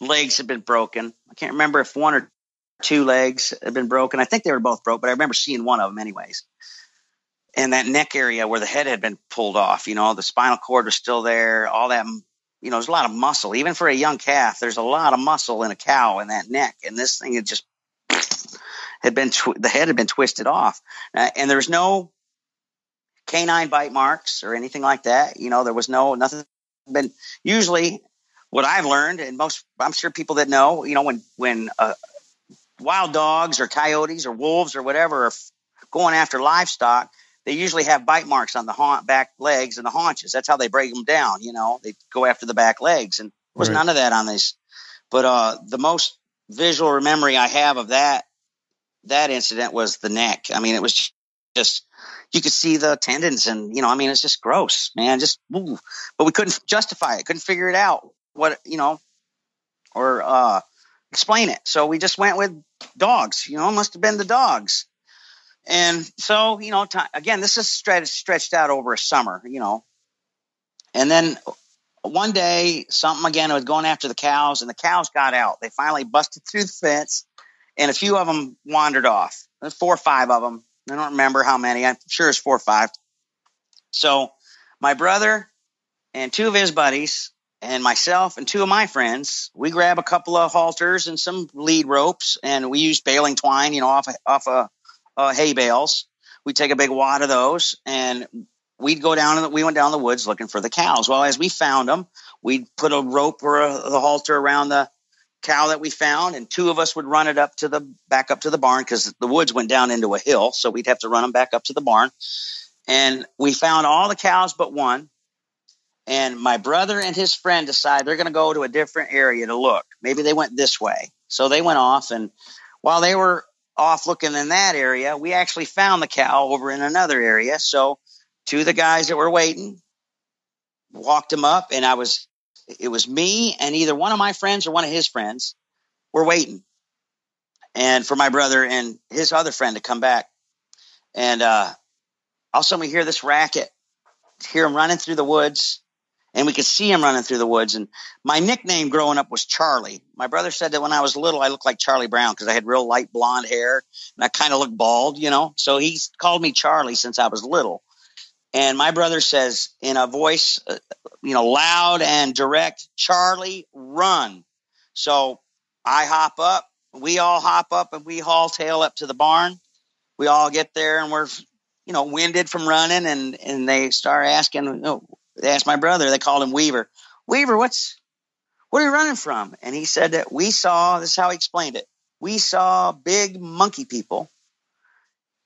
Legs had been broken. I can't remember if one or two legs had been broken. I think they were both broke, but I remember seeing one of them anyways. And that neck area where the head had been pulled off. You know, the spinal cord was still there. All that, you know, there's a lot of muscle. Even for a young calf, there's a lot of muscle in a cow in that neck, and this thing had just had been tw- the head had been twisted off, uh, and there's no canine bite marks or anything like that. You know, there was no nothing. Been usually what I've learned, and most I'm sure people that know, you know, when when uh, wild dogs or coyotes or wolves or whatever are going after livestock, they usually have bite marks on the haunt, back legs and the haunches. That's how they break them down. You know, they go after the back legs, and there was right. none of that on this. But uh, the most visual memory I have of that that incident was the neck. I mean, it was just you could see the tendons, and you know, I mean, it's just gross, man. Just ooh. but we couldn't justify it, couldn't figure it out. What you know, or uh, explain it. So we just went with dogs. You know, must have been the dogs. And so, you know, t- again, this is stretched stretched out over a summer, you know. And then one day, something again was going after the cows, and the cows got out. They finally busted through the fence, and a few of them wandered off. There's four or five of them. I don't remember how many. I'm sure it's four or five. So my brother and two of his buddies and myself and two of my friends, we grab a couple of halters and some lead ropes, and we use baling twine, you know, off a, off a uh, hay bales. We'd take a big wad of those and we'd go down and we went down the woods looking for the cows. Well, as we found them, we'd put a rope or a, the halter around the cow that we found, and two of us would run it up to the back up to the barn because the woods went down into a hill, so we'd have to run them back up to the barn. And we found all the cows but one. And my brother and his friend decided they're going to go to a different area to look. Maybe they went this way. So they went off, and while they were off looking in that area, we actually found the cow over in another area. So two of the guys that were waiting walked him up, and I was, it was me and either one of my friends or one of his friends were waiting, and for my brother and his other friend to come back. And uh, all of a sudden, we hear this racket, hear him running through the woods and we could see him running through the woods. And my nickname growing up was Charlie. My brother said that when I was little, I looked like Charlie Brown because I had real light blonde hair and I kind of looked bald, you know. So he called me Charlie since I was little. And my brother says in a voice, uh, you know, loud and direct, Charlie, run. So I hop up, we all hop up and we haul tail up to the barn. We all get there and we're, you know, winded from running and, and they start asking, know, they asked my brother, they called him Weaver. Weaver, what's what are you running from? And he said that we saw, this is how he explained it. We saw big monkey people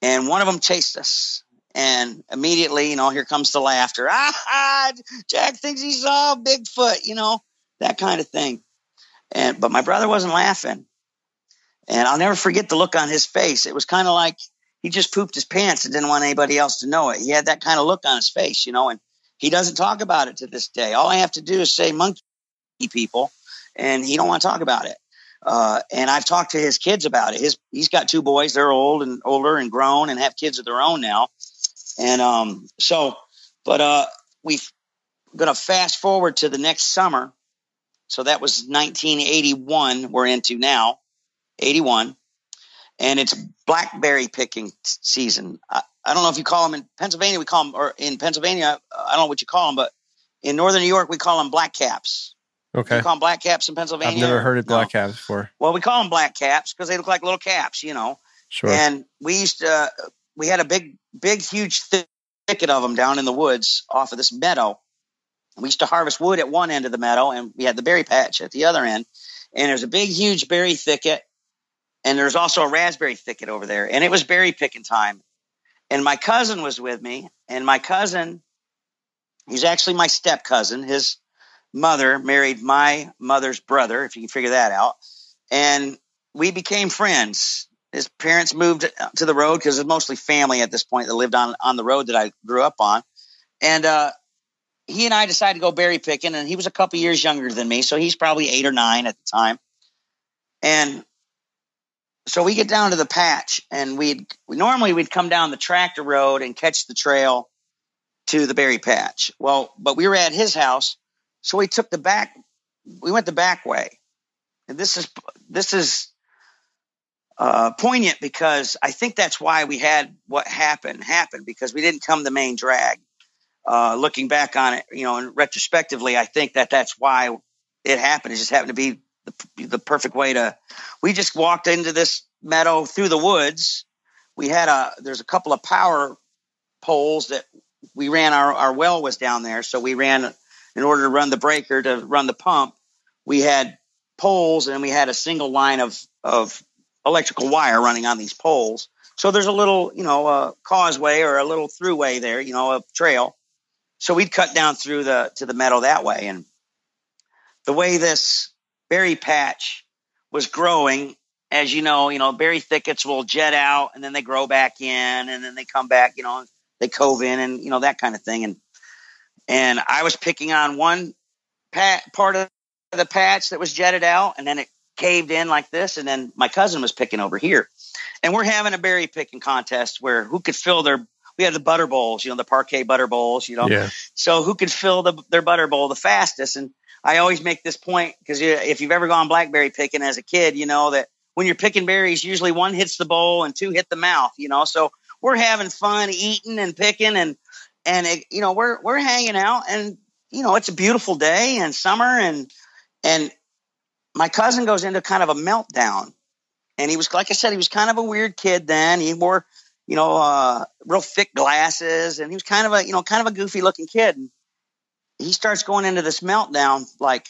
and one of them chased us. And immediately, you know, here comes the laughter. Ah, Jack thinks he saw Bigfoot, you know, that kind of thing. And but my brother wasn't laughing. And I'll never forget the look on his face. It was kind of like he just pooped his pants and didn't want anybody else to know it. He had that kind of look on his face, you know, and he doesn't talk about it to this day. All I have to do is say monkey people, and he don't want to talk about it. Uh, and I've talked to his kids about it. His he's got two boys. They're old and older and grown and have kids of their own now. And um, so, but uh, we're gonna fast forward to the next summer. So that was 1981. We're into now, 81, and it's blackberry picking season. I don't know if you call them in Pennsylvania. We call them, or in Pennsylvania, I don't know what you call them, but in Northern New York, we call them black caps. Okay. You call them black caps in Pennsylvania. I've never heard of black no. caps before. Well, we call them black caps because they look like little caps, you know. Sure. And we used to, we had a big, big, huge thicket of them down in the woods off of this meadow. We used to harvest wood at one end of the meadow, and we had the berry patch at the other end. And there's a big, huge berry thicket, and there's also a raspberry thicket over there. And it was berry picking time and my cousin was with me and my cousin he's actually my step cousin his mother married my mother's brother if you can figure that out. And we became friends. His parents moved to the road because it was mostly family at this point that lived on on the road that i grew up on. And uh, he and i decided to go berry picking and he was a couple years younger than me so he's probably eight or nine at the time. And so we get down to the patch and we'd we normally we'd come down the tractor road and catch the trail to the berry patch. Well, but we were at his house, so we took the back we went the back way. And this is this is uh, poignant because I think that's why we had what happened happen because we didn't come the main drag. Uh, looking back on it, you know, and retrospectively, I think that that's why it happened. It just happened to be the, the perfect way to. We just walked into this meadow through the woods. We had a there's a couple of power poles that we ran. Our our well was down there, so we ran in order to run the breaker to run the pump. We had poles and we had a single line of of electrical wire running on these poles. So there's a little, you know, a causeway or a little throughway there, you know, a trail. So we'd cut down through the to the meadow that way. And the way this berry patch was growing, as you know, you know, berry thickets will jet out and then they grow back in and then they come back, you know, they cove in and you know that kind of thing. And and I was picking on one pat, part of the patch that was jetted out, and then it caved in like this, and then my cousin was picking over here, and we're having a berry picking contest where who could fill their we had the butter bowls, you know, the Parkay butter bowls, you know. Yeah. So who could fill the, their butter bowl the fastest? And I always make this point because if you've ever gone blackberry picking as a kid, you know that when you're picking berries, usually one hits the bowl and two hit the mouth, you know. So we're having fun eating and picking and and it, you know we're we're hanging out and you know it's a beautiful day and summer and and my cousin goes into kind of a meltdown. And he was like i said he was kind of a weird kid then. He wore you know uh, real thick glasses and he was kind of a you know kind of a goofy looking kid. and he starts going into this meltdown like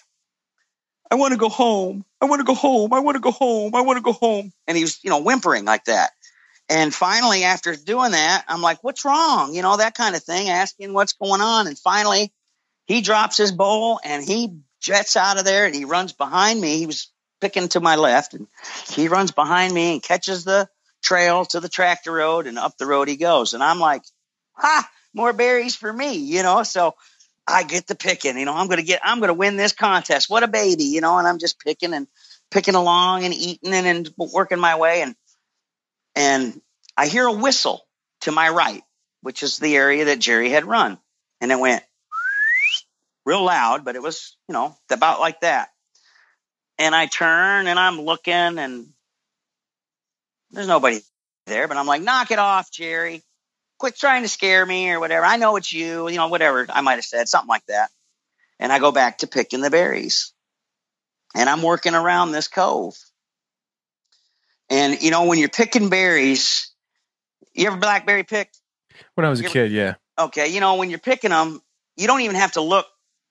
i want to go home i want to go home i want to go home i want to go home and he was you know whimpering like that and finally, after doing that, I'm like, what's wrong? You know, that kind of thing, asking what's going on. And finally, he drops his bowl and he jets out of there and he runs behind me. He was picking to my left and he runs behind me and catches the trail to the tractor road and up the road he goes. And I'm like, ha, more berries for me, you know? So I get the picking, you know, I'm going to get, I'm going to win this contest. What a baby, you know? And I'm just picking and picking along and eating and, and working my way. And and I hear a whistle to my right, which is the area that Jerry had run. And it went real loud, but it was, you know, about like that. And I turn and I'm looking and there's nobody there, but I'm like, knock it off, Jerry. Quit trying to scare me or whatever. I know it's you, you know, whatever I might have said, something like that. And I go back to picking the berries. And I'm working around this cove. And you know, when you're picking berries, you ever blackberry picked? When I was You a ever- kid, yeah. Okay, you know, when you're picking them, you don't even have to look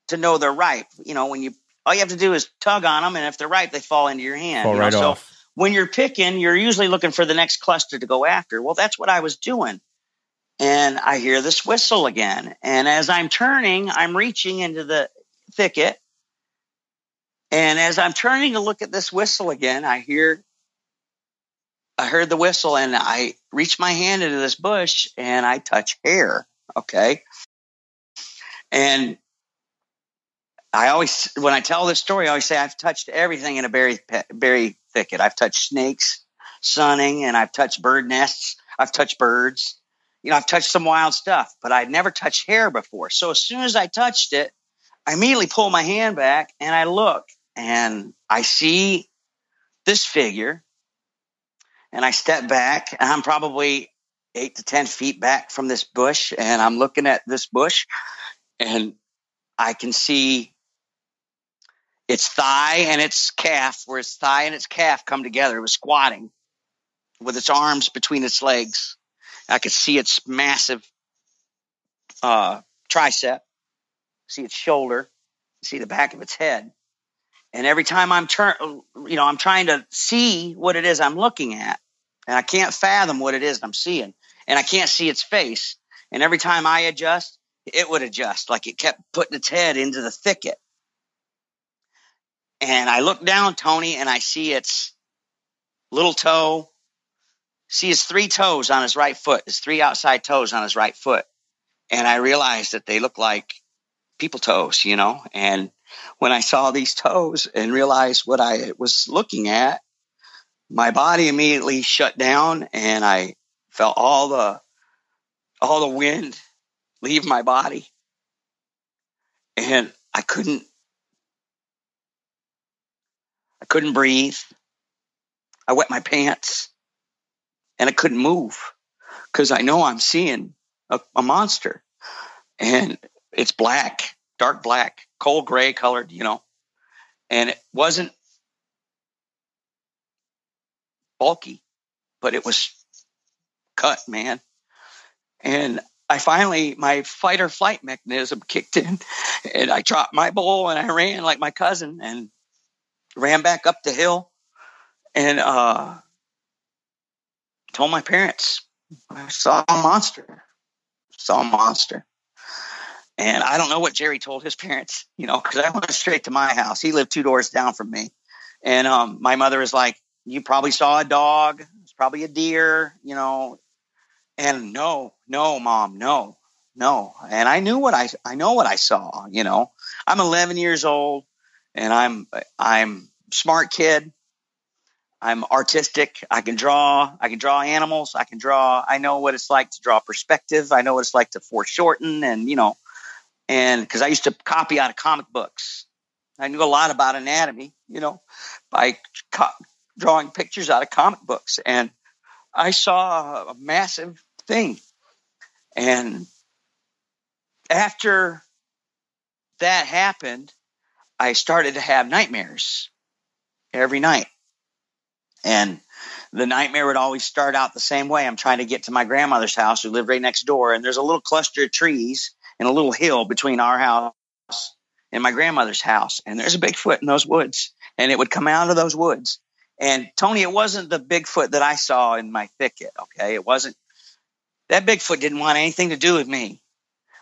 to know they're ripe. You know, when you all you have to do is tug on them, and if they're ripe, they fall into your hand. Fall you know? right so off. when you're picking, you're usually looking for the next cluster to go after. Well, that's what I was doing. And I hear this whistle again. And as I'm turning, I'm reaching into the thicket. And as I'm turning to look at this whistle again, I hear, I heard the whistle and I reach my hand into this bush and I touch hair. Okay. And I always, when I tell this story, I always say I've touched everything in a berry, berry thicket. I've touched snakes, sunning, and I've touched bird nests. I've touched birds. You know, I've touched some wild stuff, but I'd never touched hair before. So as soon as I touched it, I immediately pull my hand back and I look and I see this figure and I step back and I'm probably eight to 10 feet back from this bush and I'm looking at this bush and I can see its thigh and its calf, where its thigh and its calf come together. It was squatting with its arms between its legs. I could see its massive uh, tricep, see its shoulder, see the back of its head. And every time I'm turn, you know, I'm trying to see what it is I'm looking at, and I can't fathom what it is I'm seeing, and I can't see its face. And every time I adjust, it would adjust, like it kept putting its head into the thicket. And I look down, Tony, and I see its little toe, see his three toes on his right foot, his three outside toes on his right foot. And I realized that they look like people toes, you know. And when I saw these toes and realized what I was looking at, my body immediately shut down and I felt all the all the wind leave my body. And I couldn't I couldn't breathe. I wet my pants and I couldn't move because I know I'm seeing a, a monster. And it's black, dark black, cold gray colored, you know, and it wasn't bulky, but it was cut, man. And I finally, my fight or flight mechanism kicked in, and I dropped my bowl and I ran like my cousin and ran back up the hill. And uh, told my parents I saw a monster, saw a monster. And I don't know what Jerry told his parents, you know, because I went straight to my house. He lived two doors down from me. And um, my mother was like, You probably saw a dog. It's probably a deer, you know. And no, no, mom, no, no. And I knew what I, I know what I saw, you know. I'm 11 years old and I'm, I'm smart kid. I'm artistic. I can draw. I can draw animals. I can draw. I know what it's like to draw perspective. I know what it's like to foreshorten and, you know, and because I used to copy out of comic books. I knew a lot about anatomy, you know, by co- drawing pictures out of comic books. And I saw a massive thing. And after that happened, I started to have nightmares every night. And the nightmare would always start out the same way. I'm trying to get to my grandmother's house who lived right next door. And there's a little cluster of trees and a little hill between our house and my grandmother's house. And there's a Bigfoot in those woods. And it would come out of those woods. And Tony, it wasn't the Bigfoot that I saw in my thicket. Okay. It wasn't that Bigfoot didn't want anything to do with me.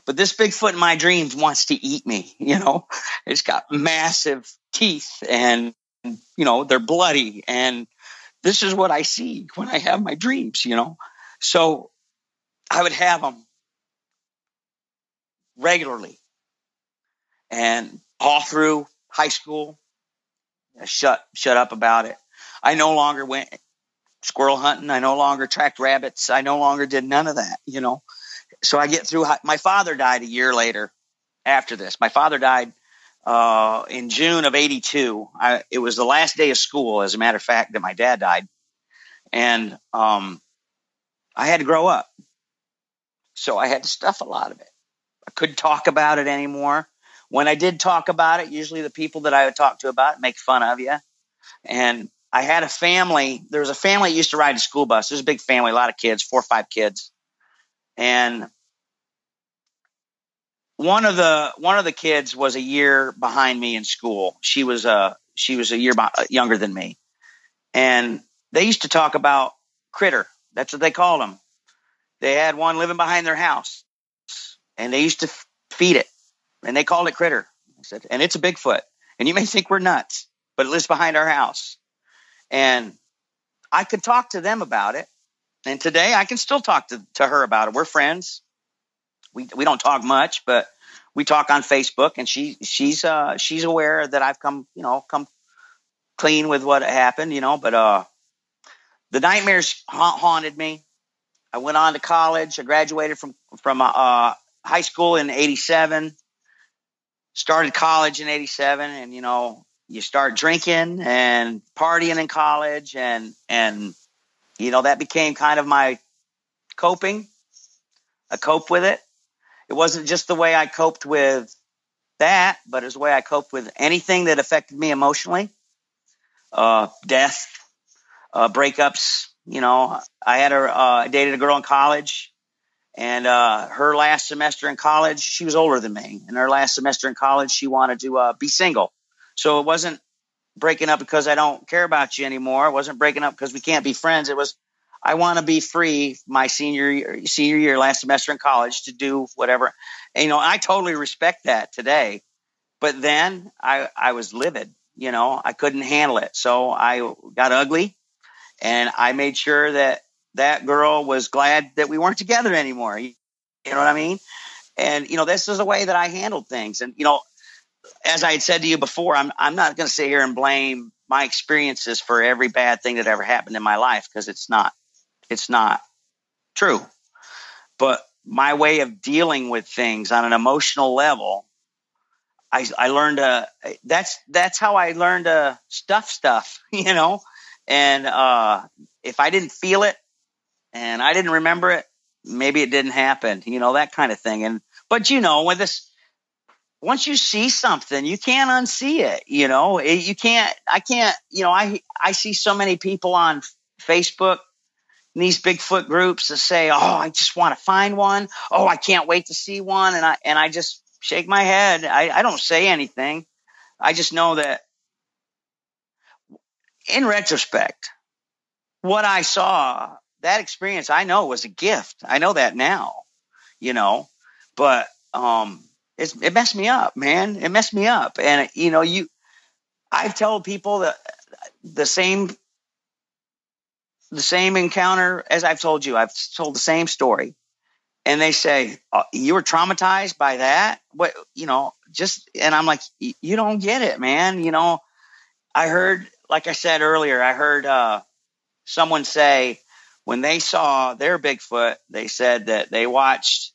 But this Bigfoot in my dreams wants to eat me. You know, it's got massive teeth and, you know, they're bloody. And this is what I see when I have my dreams, you know. So I would have them regularly. And all through high school, I shut shut up about it. I no longer went squirrel hunting. I no longer tracked rabbits. I no longer did none of that, you know. So I get through. My father died a year later after this. My father died uh, in June of 82. I, it was the last day of school, as a matter of fact, that my dad died. And um, I had to grow up. So I had to stuff a lot of it. I couldn't talk about it anymore. When I did talk about it, usually the people that I would talk to about make fun of you. And I had a family. There was a family that used to ride a school bus. There's a big family, a lot of kids, four or five kids. And one of the one of the kids was a year behind me in school. She was a uh, she was a year by, uh, younger than me, and they used to talk about critter. That's what they called them. They had one living behind their house, and they used to feed it, and they called it critter. I said, and it's a Bigfoot. And you may think we're nuts, but it lives behind our house. And I could talk to them about it. And today I can still talk to, to her about it. We're friends. We, we don't talk much, but we talk on Facebook and she, she's, uh, she's aware that I've come, you know, come clean with what happened, you know, but, uh, the nightmares ha- haunted me. I went on to college. I graduated from, from, uh, high school in 87, started college in 87 and, you know, you start drinking and partying in college and, and, you know, that became kind of my coping. I cope with it. It wasn't just the way I coped with that, but it was the way I coped with anything that affected me emotionally. Uh, death, uh, breakups. You know, I had a, uh, I dated a girl in college and, uh, her last semester in college, she was older than me. And her last semester in college, she wanted to, uh, be single. So it wasn't breaking up because I don't care about you anymore. It wasn't breaking up because we can't be friends. It was, I want to be free my senior year, senior year, last semester in college to do whatever. And, you know, I totally respect that today. But then I, I was livid. You know, I couldn't handle it. So I got ugly and I made sure that that girl was glad that we weren't together anymore. You know what I mean? And, you know, this is the way that I handled things. And, you know, as I had said to you before, I'm, I'm not going to sit here and blame my experiences for every bad thing that ever happened in my life because it's not, it's not true. But my way of dealing with things on an emotional level, I, I learned to, that's, that's how I learned to stuff stuff, you know, And uh, if I didn't feel it and I didn't remember it, maybe it didn't happen. You know that kind of thing. And but you know with this, once you see something, you can't unsee it. You know It- you can't. I can't. You know I I see so many people on Facebook in these Bigfoot groups that say, "Oh, I just want to find one. Oh, I can't wait to see one," and I and I just shake my head. I, I don't say anything. I just know that in retrospect, what I saw, that experience, I know was a gift. I know that now, you know, but um, it messed me up, man. It messed me up, and you know, you, I've told people that the same the same encounter as I've told you. I've told the same story. And they say, uh, you were traumatized by that? What, you know, just, and I'm like, you don't get it, man. You know, I heard, like I said earlier, I heard, uh, someone say when they saw their Bigfoot, they said that they watched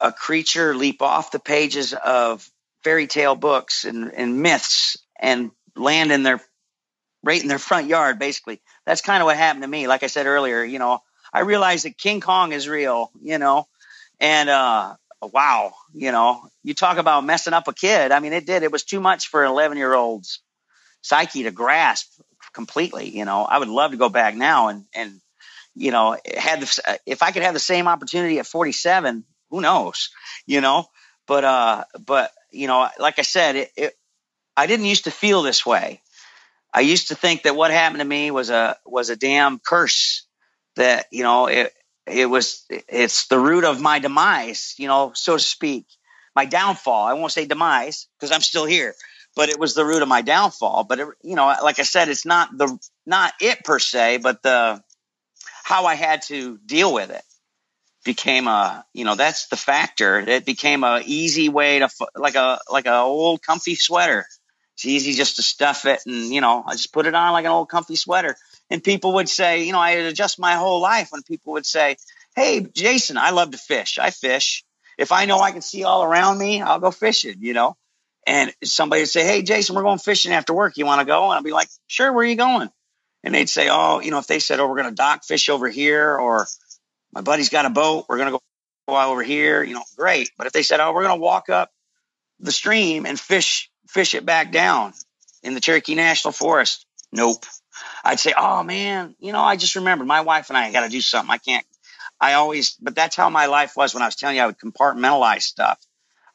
a creature leap off the pages of fairy tale books and, and myths and land in their right in their front yard, basically. That's kind of what happened to me. Like I said earlier, you know, I realized that King Kong is real, you know, and uh, wow, you know, you talk about messing up a kid. I mean, it did. It was too much for an 11 year old's psyche to grasp completely. You know, I would love to go back now and and you know, had the, if I could have the same opportunity at 47, who knows, you know, but uh, but you know, like I said, it, it I didn't used to feel this way. I used to think that what happened to me was a was a damn curse. That you know it it was it's the root of my demise, you know, so to speak, my downfall. I won't say demise because I'm still here, but it was the root of my downfall. But it, you know, like I said, it's not the not it per se, but the how I had to deal with it became a you know that's the factor. It became a easy way to like a like a old comfy sweater. It's easy just to stuff it and you know I just put it on like an old comfy sweater. And people would say, you know, I adjust my whole life when people would say, "Hey, Jason, I love to fish. I fish. If I know I can see all around me, I'll go fishing." You know. And somebody would say, "Hey, Jason, we're going fishing after work. You want to go?" And I'd be like, "Sure. Where are you going?" And they'd say, "Oh, you know, if they said, oh, we're going to dock fish over here, or my buddy's got a boat, we're going to go over here, you know, great. But if they said, oh, we're going to walk up the stream and fish fish it back down in the Cherokee National Forest, nope. I'd say, oh man, you know, I just remembered my wife and I got to do something. I can't. I always, but that's how my life was when I was telling you I would compartmentalize stuff.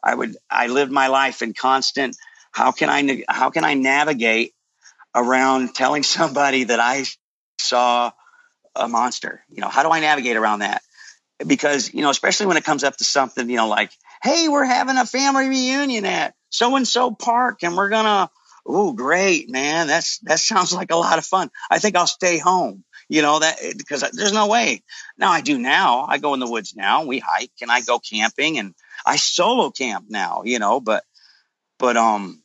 I would, I lived my life in constant. How can I, how can I navigate around telling somebody that I saw a monster? You know, how do I navigate around that? Because, you know, especially when it comes up to something, you know, like, hey, we're having a family reunion at so and so park and we're to, oh, great, man. That's, that sounds like a lot of fun. I think I'll stay home, you know, that because there's no way. Now I do now. I go in the woods now. We hike and I go camping and I solo camp now, you know, but, but, um,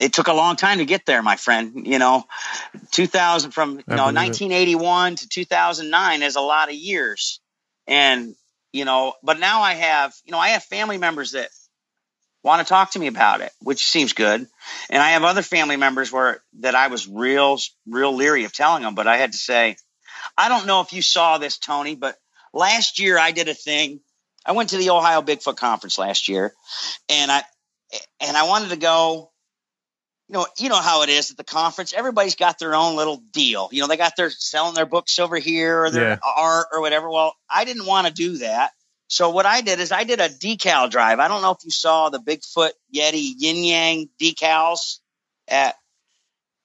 it took a long time to get there, my friend. You know, 2000 from you know believe it. 1981 to 2009 is a lot of years, and you know, but now I have you know I have family members that want to talk to me about it, which seems good, and I have other family members where that I was real real leery of telling them, but I had to say, I don't know if you saw this, Tony, but last year I did a thing. I went to the Ohio Bigfoot Conference last year, and I and I wanted to go you know, you know how it is at the conference. Everybody's got their own little deal. You know, they got their selling their books over here or their Yeah. art or whatever. Well, I didn't want to do that. So what I did is I did a decal drive. I don't know if you saw the Bigfoot Yeti Yin Yang decals at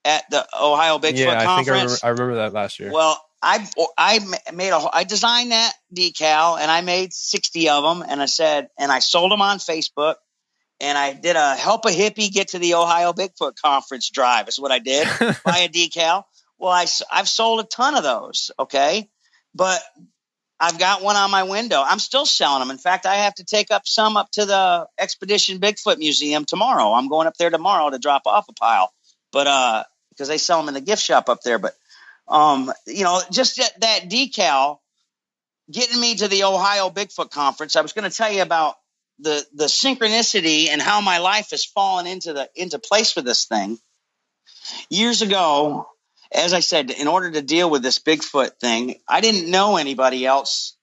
at the Ohio Bigfoot yeah, I think I Conference. remember, I remember that last year. Well, I I ma- made a I designed that decal and I made sixty of them and I said and I sold them on Facebook and I did a help a hippie get to the Ohio Bigfoot Conference drive is what I did buy a decal. Well, I I've sold a ton of those. Okay, but I've got one on my window. I'm still selling them. In fact, I have to take up some up to the Expedition Bigfoot Museum tomorrow. I'm going up there tomorrow to drop off a pile, but uh, because they sell them in the gift shop up there. But um, you know, just that, that decal getting me to the Ohio Bigfoot Conference. I was going to tell you about the the synchronicity and how my life has fallen into the into place for this thing. Years ago, as I said, in order to deal with this Bigfoot thing, I didn't know anybody else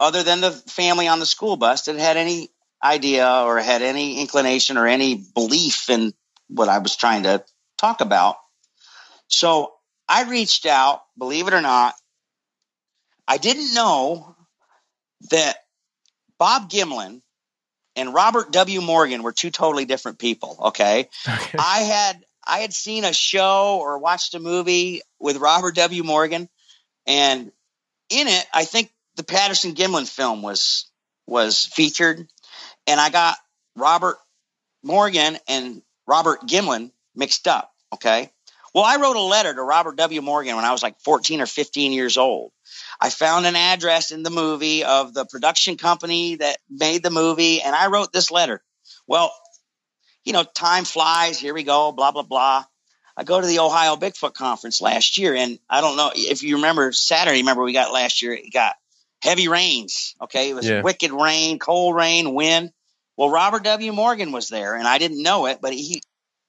other than the family on the school bus that had any idea or had any inclination or any belief in what I was trying to talk about. So I reached out, believe it or not. I didn't know that Bob Gimlin and Robert W. Morgan were two totally different people. Okay? okay. I had I had seen a show or watched a movie with Robert W. Morgan, and in it, I think the Patterson Gimlin film was was featured, and I got Robert Morgan and Robert Gimlin mixed up. Okay. Well, I wrote a letter to Robert W. Morgan when I was like 14 or 15 years old. I found an address in the movie of the production company that made the movie, and I wrote this letter. Well, you know, time flies. Here we go, blah, blah, blah. I go to the Ohio Bigfoot Conference last year, and I don't know if you remember Saturday, remember we got last year, it got heavy rains. Okay. It was yeah. wicked rain, cold rain, wind. Well, Robert W. Morgan was there, and I didn't know it, but he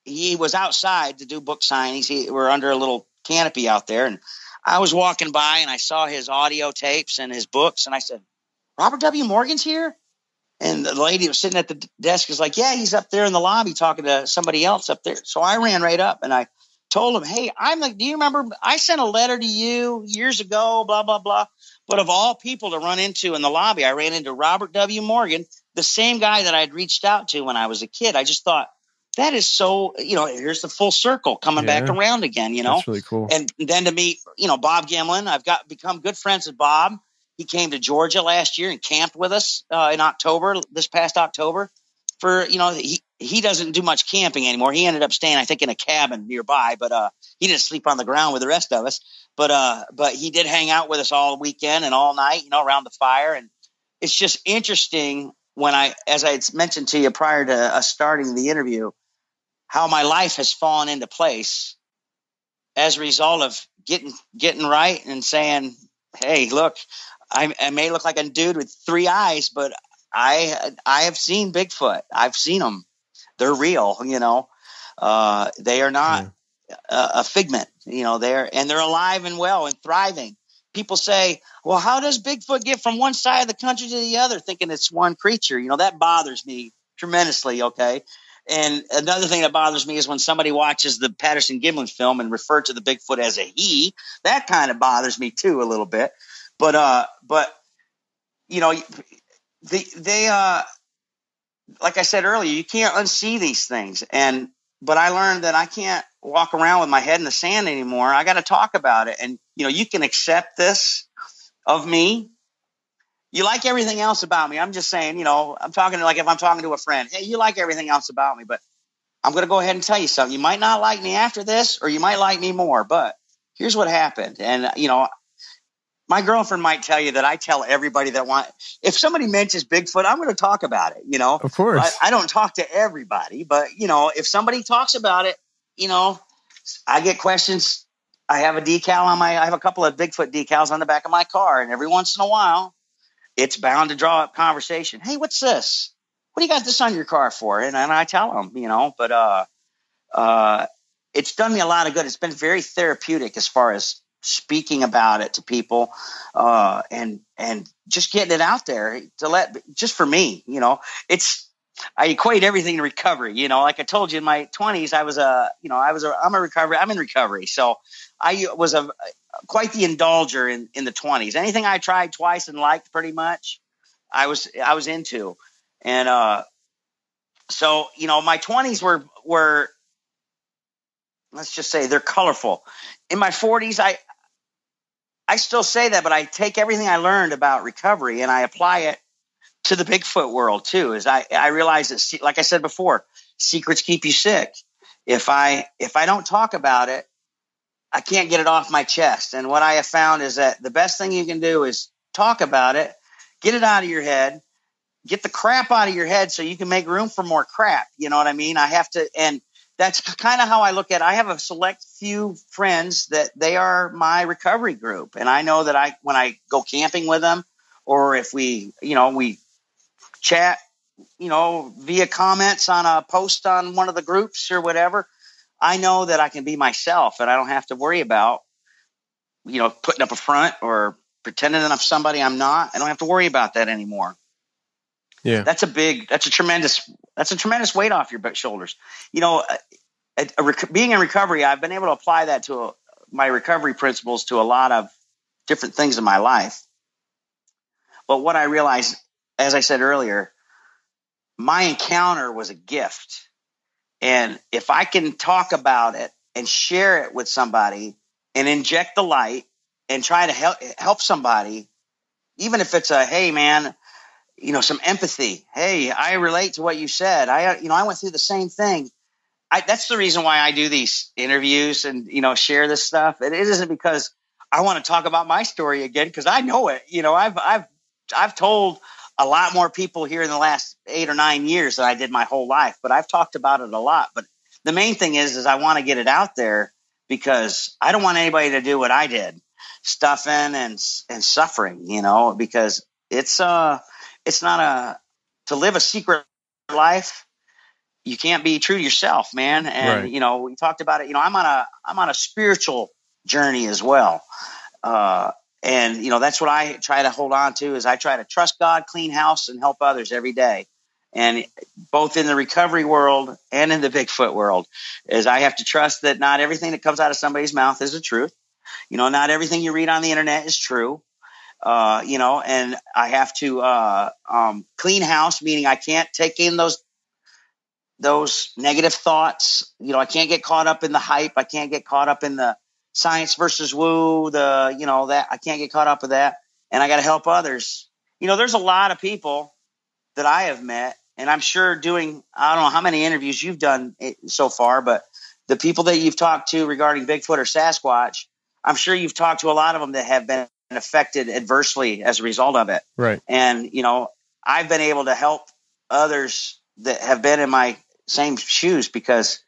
he was outside to do book signings. He we're under a little canopy out there, and I was walking by and I saw his audio tapes and his books, and I said, "Robert W. Morgan's here." And the lady was sitting at the desk was like, "Yeah, he's up there in the lobby talking to somebody else up there." So I ran right up and I told him, "Hey, I'm like, do you remember I sent a letter to you years ago? Blah blah blah." But of all people to run into in the lobby, I ran into Robert W. Morgan, the same guy that I'd reached out to when I was a kid. I just thought that is so, you know, here's the full circle coming yeah. back around again, you know. That's really cool. And then to meet, you know, Bob Gimlin, I've got become good friends with Bob. He came to Georgia last year and camped with us uh, in October, this past October. For you know, he he doesn't do much camping anymore. He ended up staying, I think, in a cabin nearby, but uh, he didn't sleep on the ground with the rest of us. But uh, but he did hang out with us all weekend and all night, you know, around the fire. And it's just interesting when I, as I mentioned to you prior to us starting the interview, how my life has fallen into place as a result of getting getting right and saying, "Hey, look, I, I may look like a dude with three eyes, but I I have seen Bigfoot. I've seen them. They're real. You know, uh, they are not yeah. a, a figment. You know, they're and they're alive and well and thriving." people say, well, how does Bigfoot get from one side of the country to the other, thinking it's one creature? You know, that bothers me tremendously. Okay. And another thing that bothers me is when somebody watches the Patterson Gimlin film and refer to the Bigfoot as a he. That kind of bothers me too a little bit. But uh, but you know, they they uh, like I said earlier, you can't unsee these things. And but I learned that I can't walk around with my head in the sand anymore. I got to talk about it. And you know, you can accept this of me you like everything else about me. I'm just saying, you know, I'm talking like if I'm talking to a friend, hey, you like everything else about me, but I'm going to go ahead and tell you something. You might not like me after this, or you might like me more, but here's what happened. And, you know, my girlfriend might tell you that I tell everybody that want, if somebody mentions Bigfoot, I'm going to talk about it, you know? Of course. I, I don't talk to everybody, but, you know, if somebody talks about it, you know, I get questions. I have a decal on my, I have a couple of Bigfoot decals on the back of my car, and every once in a while, it's bound to draw up conversation. Hey, what's this? What do you got this on your car for? And, and I tell them, you know, but uh, uh, it's done me a lot of good. It's been very therapeutic as far as speaking about it to people uh, and and just getting it out there to let just for me, you know, it's I equate everything to recovery. You know, like I told you in my twenties, I was a, you know, I was a, I'm a recovery, I'm in recovery. So I was a quite the indulger in, in the twenties. Anything I tried twice and liked pretty much, I was, I was into. And, uh, so, you know, my twenties were, were, let's just say they're colorful. In my forties, I, I still say that, but I take everything I learned about recovery and I apply it to the Bigfoot world too. Is I I realize that, like I said before, secrets keep you sick. If I if I don't talk about it, I can't get it off my chest. And what I have found is that the best thing you can do is talk about it, get it out of your head, get the crap out of your head so you can make room for more crap. You know what I mean? I have to, and that's kind of how I look at it. I have a select few friends that they are my recovery group. And I know that I, when I go camping with them, or if we, you know, we chat, you know, via comments on a post on one of the groups or whatever, I know that I can be myself and I don't have to worry about, you know, putting up a front or pretending that I'm somebody I'm not. I don't have to worry about that anymore. Yeah. That's a big, that's a tremendous, that's a tremendous weight off your shoulders. You know, a, a rec- being in recovery, I've been able to apply that to a, my recovery principles to a lot of different things in my life. But what I realized, as I said earlier, my encounter was a gift. And if I can talk about it and share it with somebody and inject the light and try to help help somebody, even if it's a hey man, you know, some empathy. Hey, I relate to what you said. I you know, I went through the same thing. I, that's the reason why I do these interviews and you know share this stuff. It isn't because I want to talk about my story again because I know it. You know, I've I've I've told a lot more people here in the last eight or nine years than I did my whole life, but I've talked about it a lot. But the main thing is, is I want to get it out there because I don't want anybody to do what I did, stuffing and and suffering. You know, because it's uh it's not a to live a secret life. You can't be true to yourself, man. And Right. you know, we talked about it. You know, I'm on a I'm on a spiritual journey as well. Uh, and you know that's what I try to hold on to is I try to trust God, clean house, and help others every day. And both in the recovery world and in the Bigfoot world, is I have to trust that not everything that comes out of somebody's mouth is the truth. You know, not everything you read on the internet is true. Uh, you know, and I have to uh, um, clean house, meaning I can't take in those those negative thoughts. You know, I can't get caught up in the hype. I can't get caught up in the science versus woo, the, you know, that I can't get caught up with that. And I got to help others. You know, there's a lot of people that I have met, and I'm sure doing, I don't know how many interviews you've done eh, so far, but the people that you've talked to regarding Bigfoot or Sasquatch, I'm sure you've talked to a lot of them that have been affected adversely as a result of it. Right. And, you know, I've been able to help others that have been in my same shoes because,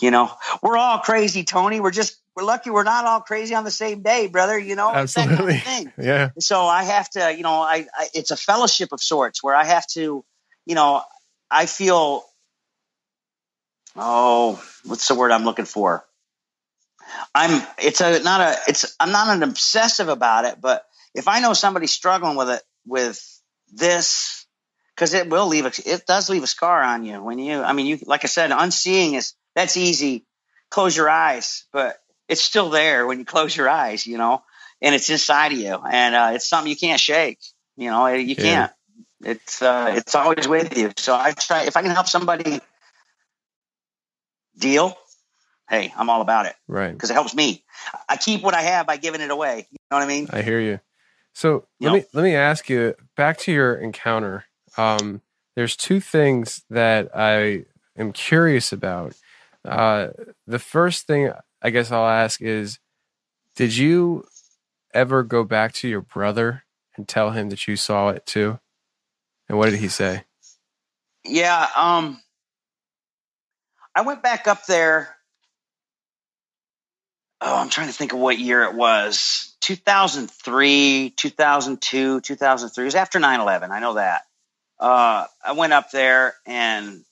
you know, we're all crazy, Tony. We're just, we're lucky we're not all crazy on the same day, brother. You know, that kind of thing. Yeah. So I have to, you know, I, I it's a fellowship of sorts where I have to, you know, I feel, oh, what's the word I'm looking for? I'm, it's a, not a, it's, I'm not an obsessive about it, but if I know somebody's struggling with it, with this, because it will leave a, it does leave a scar on you when you, I mean, you, like I said, unseeing is, that's easy. Close your eyes, but it's still there when you close your eyes, you know, and it's inside of you and uh, it's something you can't shake, you know, you Yeah. can't. It's, uh, it's always with you. So I try, if I can help somebody deal, hey, I'm all about it Right. because it helps me. I keep what I have by giving it away. You know what I mean? I hear you. So let Yep. me let me ask you back to your encounter. Um, there's two things that I am curious about. Uh, the first thing I guess I'll ask is, did you ever go back to your brother and tell him that you saw it too? And what did he say? Yeah. Um, I went back up there. Oh, I'm trying to think of what year it was. 2003, 2002, 2003. It was after 9 11. I know that. Uh, I went up there and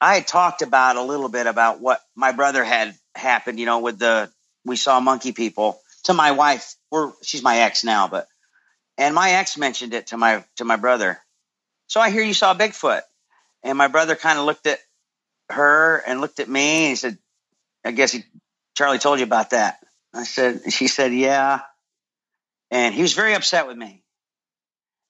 I talked about a little bit about what my brother had happened, you know, with the, we saw monkey people to my wife. We're, she's my ex now, but, and my ex mentioned it to my, to my brother. So I hear you saw Bigfoot. And my brother kind of looked at her and looked at me and he said, I guess he, Charlie told you about that. I said, she said, yeah. And he was very upset with me.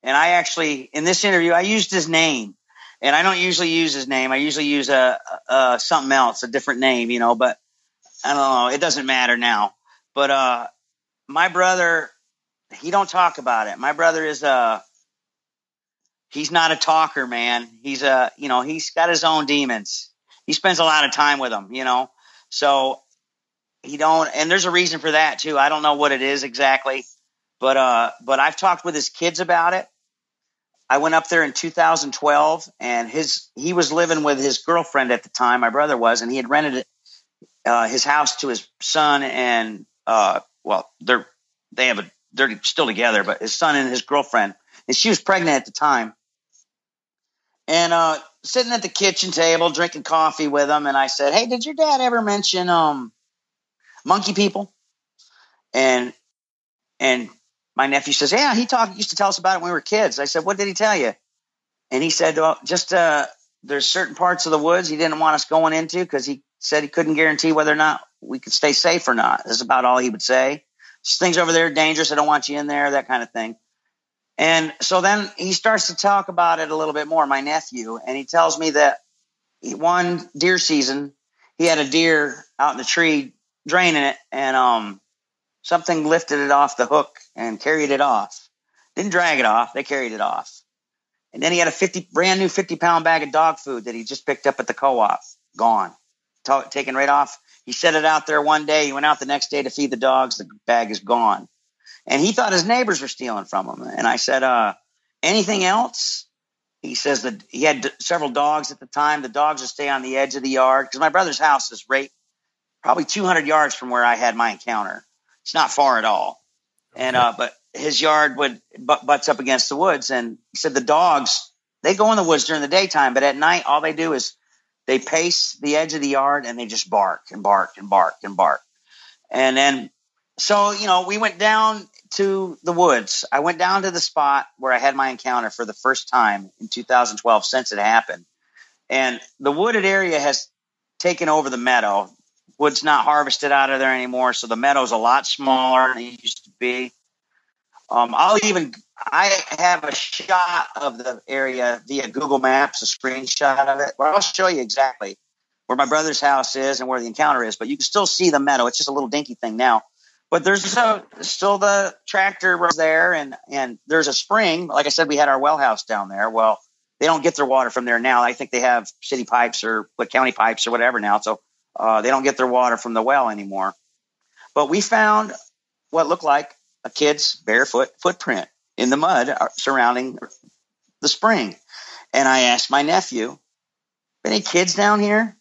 And I actually, in this interview, I used his name. And I don't usually use his name. I usually use a, a something else, a different name, you know, but I don't know. It doesn't matter now. But, uh, my brother, he don't talk about it. My brother is, uh, he's not a talker, man. He's a, you know, he's got his own demons. He spends a lot of time with them, you know. So he don't, and there's a reason for that too. I don't know what it is exactly, but uh, but I've talked with his kids about it. I went up there in 2012, and his he was living with his girlfriend at the time. My brother was, and he had rented it, uh, his house to his son and uh, well, they're they have a they're still together, but his son and his girlfriend, and she was pregnant at the time and uh, sitting at the kitchen table drinking coffee with him, and I said, "Hey, did your dad ever mention um, monkey people?" And and my nephew says, "Yeah, he talked used to tell us about it when we were kids." I said, "What did he tell you?" And he said, "Well, just uh, there's certain parts of the woods he didn't want us going into because he said he couldn't guarantee whether or not we could stay safe or not. That's about all he would say. Just things over there dangerous. I don't want you in there. That kind of thing." And so then he starts to talk about it a little bit more, my nephew, and he tells me that one deer season, he had a deer out in the tree draining it, and um, something lifted it off the hook and carried it off. Didn't drag it off, they carried it off. And then he had a 50 brand new 50 pound bag of dog food that he just picked up at the co op, gone, Ta- taken right off. He set it out there one day. He went out the next day to feed the dogs. The bag is gone and he thought his neighbors were stealing from him. And I said, uh, anything else? He says that he had d- several dogs at the time. The dogs would stay on the edge of the yard because my brother's house is right probably 200 yards from where I had my encounter. It's not far at all. And, uh, but his yard would butt, butts up against the woods. And he said the dogs, they go in the woods during the daytime, but at night, all they do is they pace the edge of the yard and they just bark and bark and bark and bark. And then so you know we went down to the woods. I went down to the spot where i had my encounter for the first time in 2012 since it happened. And the wooded area has taken over the meadow. Wood's not harvested out of there anymore so the meadow's a lot smaller than it used to be um, i'll even i have a shot of the area via google maps a screenshot of it where i'll show you exactly where my brother's house is and where the encounter is but you can still see the meadow. It's just a little dinky thing now. But there's so, still the tractor there and and there's a spring. Like i said we had our well house down there. Well they don't get their water from there now. I think they have city pipes or what county pipes or whatever now so uh, they don't get their water from the well anymore. But we found what looked like a kid's barefoot footprint in the mud uh, surrounding the spring and i asked my nephew any kids down here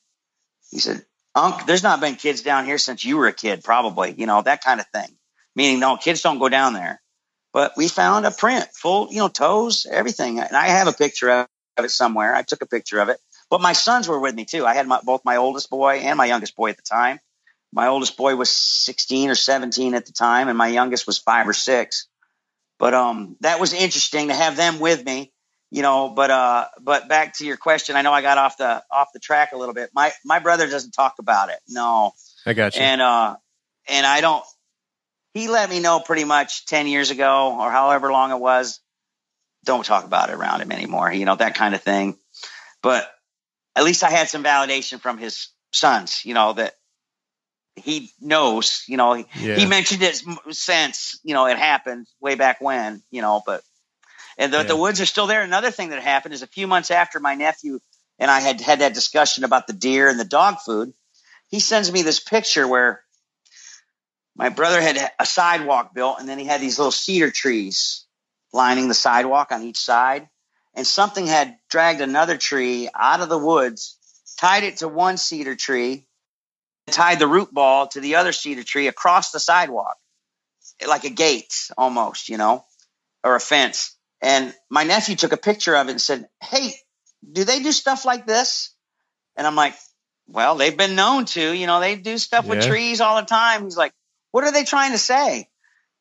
he said Unc, there's not been kids down here since you were a kid, probably, you know, that kind of thing. Meaning, no, kids don't go down there. But we found a print, full, you know, toes, everything. And I have a picture of it somewhere. I took a picture of it. But my sons were with me too. I had my, both my oldest boy and my youngest boy at the time. My oldest boy was 16 or 17 at the time, and my youngest was five or six. But um, that was interesting to have them with me you know, but uh, but back to your question, I know I got off the off the track a little bit. My my brother doesn't talk about it. No, I got you. And uh, and I don't. He let me know pretty much ten years ago or however long it was. Don't talk about it around him anymore. You know that kind of thing. But at least I had some validation from his sons. You know that he knows. You know he, Yeah. he mentioned it since you know it happened way back when. You know, but and the, Yeah. the woods are still there. Another thing that happened is a few months after my nephew and I had had that discussion about the deer and the dog food, he sends me this picture where my brother had a sidewalk built and then he had these little cedar trees lining the sidewalk on each side. And something had dragged another tree out of the woods, tied it to one cedar tree, tied the root ball to the other cedar tree across the sidewalk, like a gate almost, you know, or a fence. And my nephew took a picture of it and said, Hey, do they do stuff like this? And I'm like, Well, they've been known to, you know, they do stuff with trees all the time. He's like, What are they trying to say?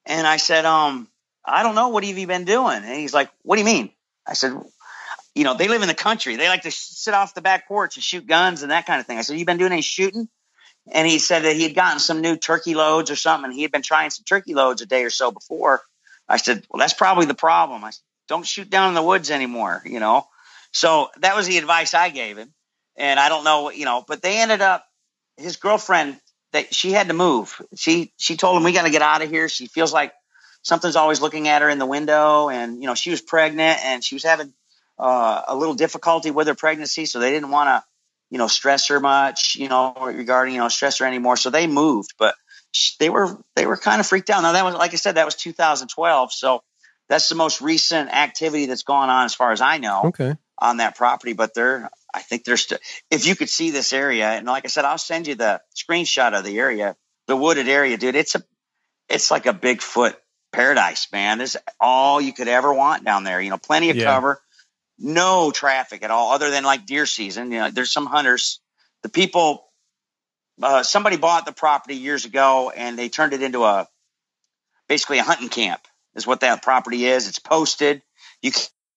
And I said, Um, I don't know. What have you been doing? And he's like, What do you mean? I said, You know, they live in the country. They like to sit off the back porch and shoot guns and that kind of thing. I said, You been doing any shooting? And he said that he had gotten some new turkey loads or something. He had been trying some turkey loads a day or so before. I said, Well, that's probably the problem. I said, Don't shoot down in the woods anymore, you know? So that was the advice I gave him. And I don't know, you know, but they ended up, his girlfriend, that she had to move. She she told him we got to get out of here. She feels like something's always looking at her in the window, and you know she was pregnant and she was having uh, a little difficulty with her pregnancy, so they didn't want to, you know, stress her much, you know, regarding you know stress her anymore. So they moved, but they were they were kind of freaked out. Now that was like I said, that was 2012, so that's the most recent activity that's gone on as far as I know Okay. on that property. But they're, I think they're still. If you could see this area, and like I said, I'll send you the screenshot of the area, the wooded area, dude. It's a, it's like a Bigfoot paradise, man. There's all you could ever want down there. You know, plenty of Yeah. cover. No traffic at all, other than like deer season. You know, there's some hunters. The people, uh, somebody bought the property years ago, and they turned it into a basically a hunting camp. Is what that property is. It's posted. You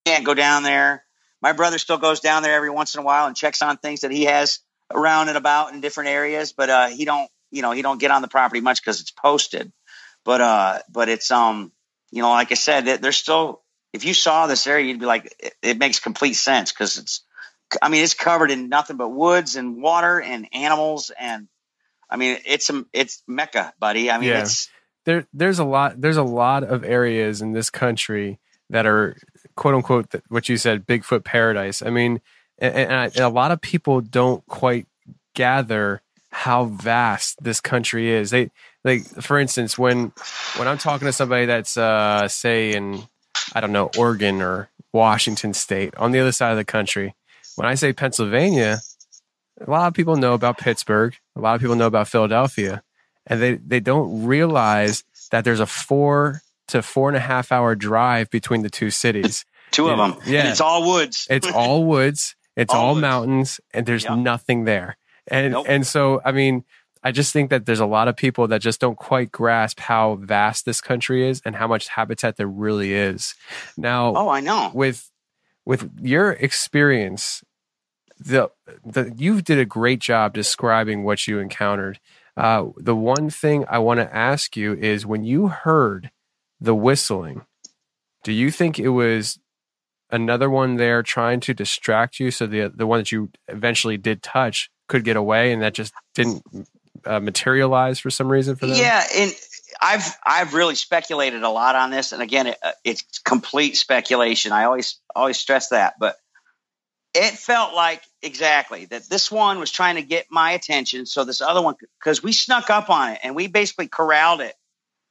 can't go down there. My brother still goes down there every once in a while and checks on things that he has around and about in different areas, but uh, he don't, you know, he don't get on the property much because it's posted. But uh, but it's um, you know, like I said, there's still if you saw this area, you'd be like, it, it makes complete sense because it's, I mean, it's covered in nothing but woods and water and animals and, I mean, it's a, it's Mecca, buddy. I mean, Yeah. it's there there's a lot there's a lot of areas in this country that are quote unquote what you said bigfoot paradise i mean and, and, I, and a lot of people don't quite gather how vast this country is they like for instance when when i'm talking to somebody that's uh say in i don't know oregon or washington state on the other side of the country when i say pennsylvania a lot of people know about pittsburgh a lot of people know about philadelphia and they they don't realize that there's a four to four and a half hour drive between the two cities. two of them. Yeah. And it's all woods. It's all woods, it's All all, woods. mountains, and there's Yep. nothing there. And Nope. and so I mean, I just think that there's a lot of people that just don't quite grasp how vast this country is and how much habitat there really is. Now, oh, I know. with with your experience the the you did a great job describing what you encountered uh the one thing i want to ask you is when you heard the whistling do you think it was another one there trying to distract you so the the one that you eventually did touch could get away and that just didn't uh, materialize for some reason for them Yeah, and I've I've really speculated a lot on this, and again, it, uh, it's complete speculation. I always always stress that, but it felt like exactly that this one was trying to get my attention, so this other one because we snuck up on it and we basically corralled it.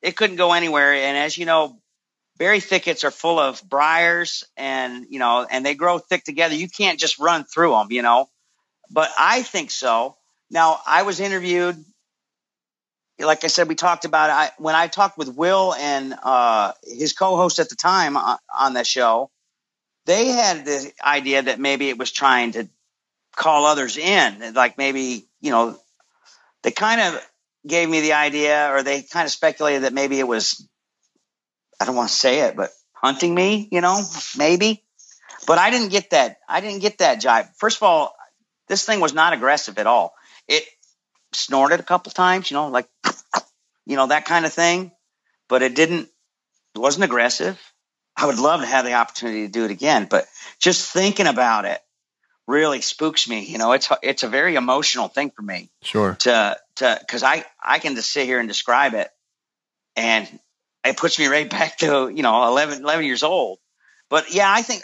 It couldn't go anywhere, and as you know, berry thickets are full of briars, and you know, and they grow thick together. You can't just run through them, you know. But I think so. Now, I was interviewed like I said, we talked about it. I, when I talked with Will and uh, his co-host at the time on, on that show. They had the idea that maybe it was trying to call others in, like maybe you know, they kind of gave me the idea, or they kind of speculated that maybe it was. I don't want to say it, but hunting me, you know, maybe. But I didn't get that. I didn't get that jive. First of all, this thing was not aggressive at all. It snorted a couple times, you know, like you know that kind of thing, but it didn't. It wasn't aggressive. I would love to have the opportunity to do it again, but just thinking about it really spooks me. You know, it's it's a very emotional thing for me sure to to because I I can just sit here and describe it, and it puts me right back to you know 11, 11 years old. But yeah, I think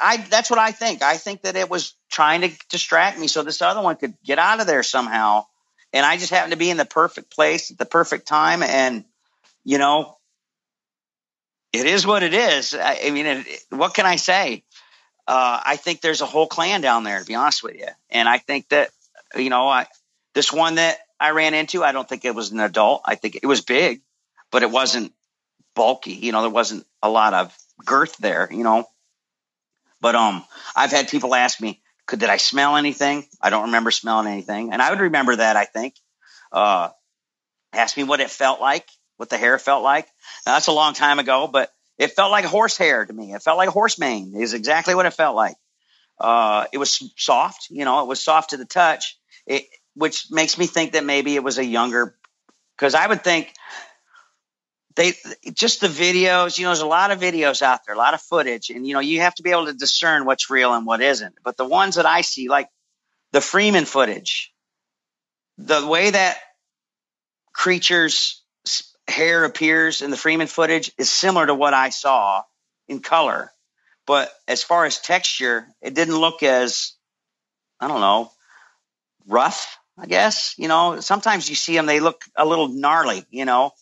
I that's what I think. I think that it was trying to distract me so this other one could get out of there somehow. And I just happened to be in the perfect place at the perfect time. And, you know, it is what it is. I, I mean, it, what can I say? Uh, I think there's a whole clan down there, to be honest with you. And I think that, you know, I, this one that I ran into, I don't think it was an adult. I think it was big, but it wasn't bulky. You know, there wasn't a lot of girth there, you know. But um, I've had people ask me, could did I smell anything? I don't remember smelling anything, and I would remember that. I think. Uh, ask me what it felt like, what the hair felt like. Now, that's a long time ago, but it felt like horse hair to me. It felt like horse mane. Is exactly what it felt like. Uh, it was soft, you know, it was soft to the touch. It, which makes me think that maybe it was a younger, because I would think they just the videos you know there's a lot of videos out there a lot of footage and you know you have to be able to discern what's real and what isn't. But the ones that i see like the freeman footage the way that creature's hair appears in the freeman footage is similar to what i saw in color. But as far as texture it didn't look as i don't know rough i guess you know? Sometimes you see them they look a little gnarly you know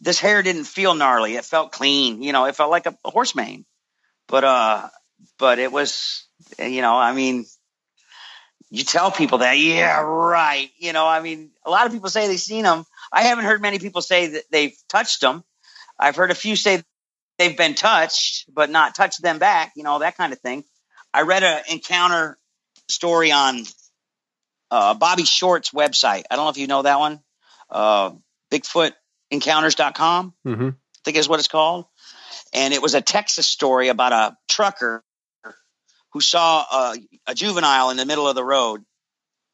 this hair didn't feel gnarly. It felt clean. You know, it felt like a, a horse mane. But uh, but it was, you know, I mean, you tell people that, yeah, right. You know, I mean, a lot of people say they've seen them. I haven't heard many people say that they've touched them. I've heard a few say they've been touched, but not touched them back. You know that kind of thing. I read an encounter story on uh, Bobby Short's website. I don't know if you know that one. Uh, BigfootEncounters.com, Mm-hmm. I think is what it's called. And it was a Texas story about a trucker who saw a, a juvenile in the middle of the road,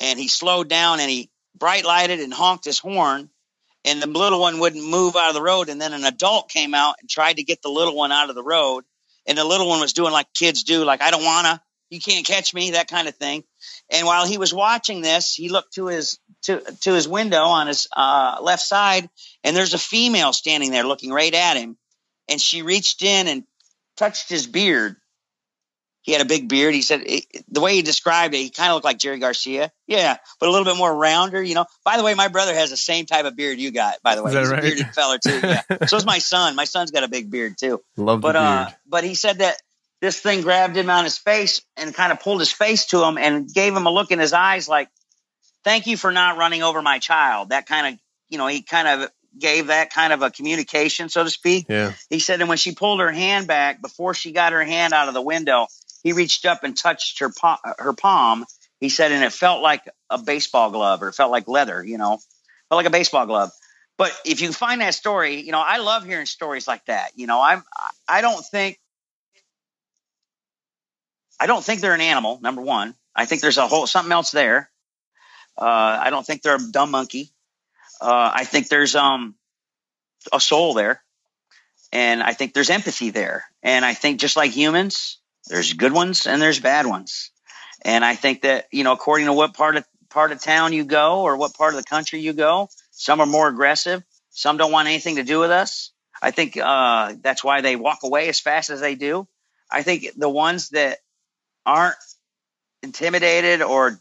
and he slowed down and he bright lighted and honked his horn, and the little one wouldn't move out of the road. And then an adult came out and tried to get the little one out of the road, and the little one was doing like kids do, like I don't wanna, you can't catch me, that kind of thing. And while he was watching this, he looked to his to to his window on his uh, left side, and there's a female standing there looking right at him, and she reached in and touched his beard. He had a big beard. He said it, the way he described it, he kind of looked like Jerry Garcia. Yeah, but a little bit more rounder. You know. By the way, my brother has the same type of beard you got. By the way, he's right? a bearded feller too. Yeah. so is my son. My son's got a big beard too. Love the But beard. uh, but he said that this thing grabbed him on his face and kind of pulled his face to him and gave him a look in his eyes like, "Thank you for not running over my child." That kind of, you know, he kind of gave that kind of a communication, so to speak. yeah. He said, and when she pulled her hand back before she got her hand out of the window, he reached up and touched her her palm. He said, and it felt like a baseball glove or it felt like leather, you know, felt like a baseball glove. But if you find that story, you know, I love hearing stories like that. You know, I'm, I don't think, I don't think they're an animal. Number one, I think there's a whole something else there. Uh, I don't think they're a dumb monkey. Uh, I think there's um a soul there, and I think there's empathy there. And I think just like humans, there's good ones and there's bad ones. And I think that you know, according to what part of part of town you go or what part of the country you go, some are more aggressive. Some don't want anything to do with us. I think uh, that's why they walk away as fast as they do. I think the ones that aren't intimidated or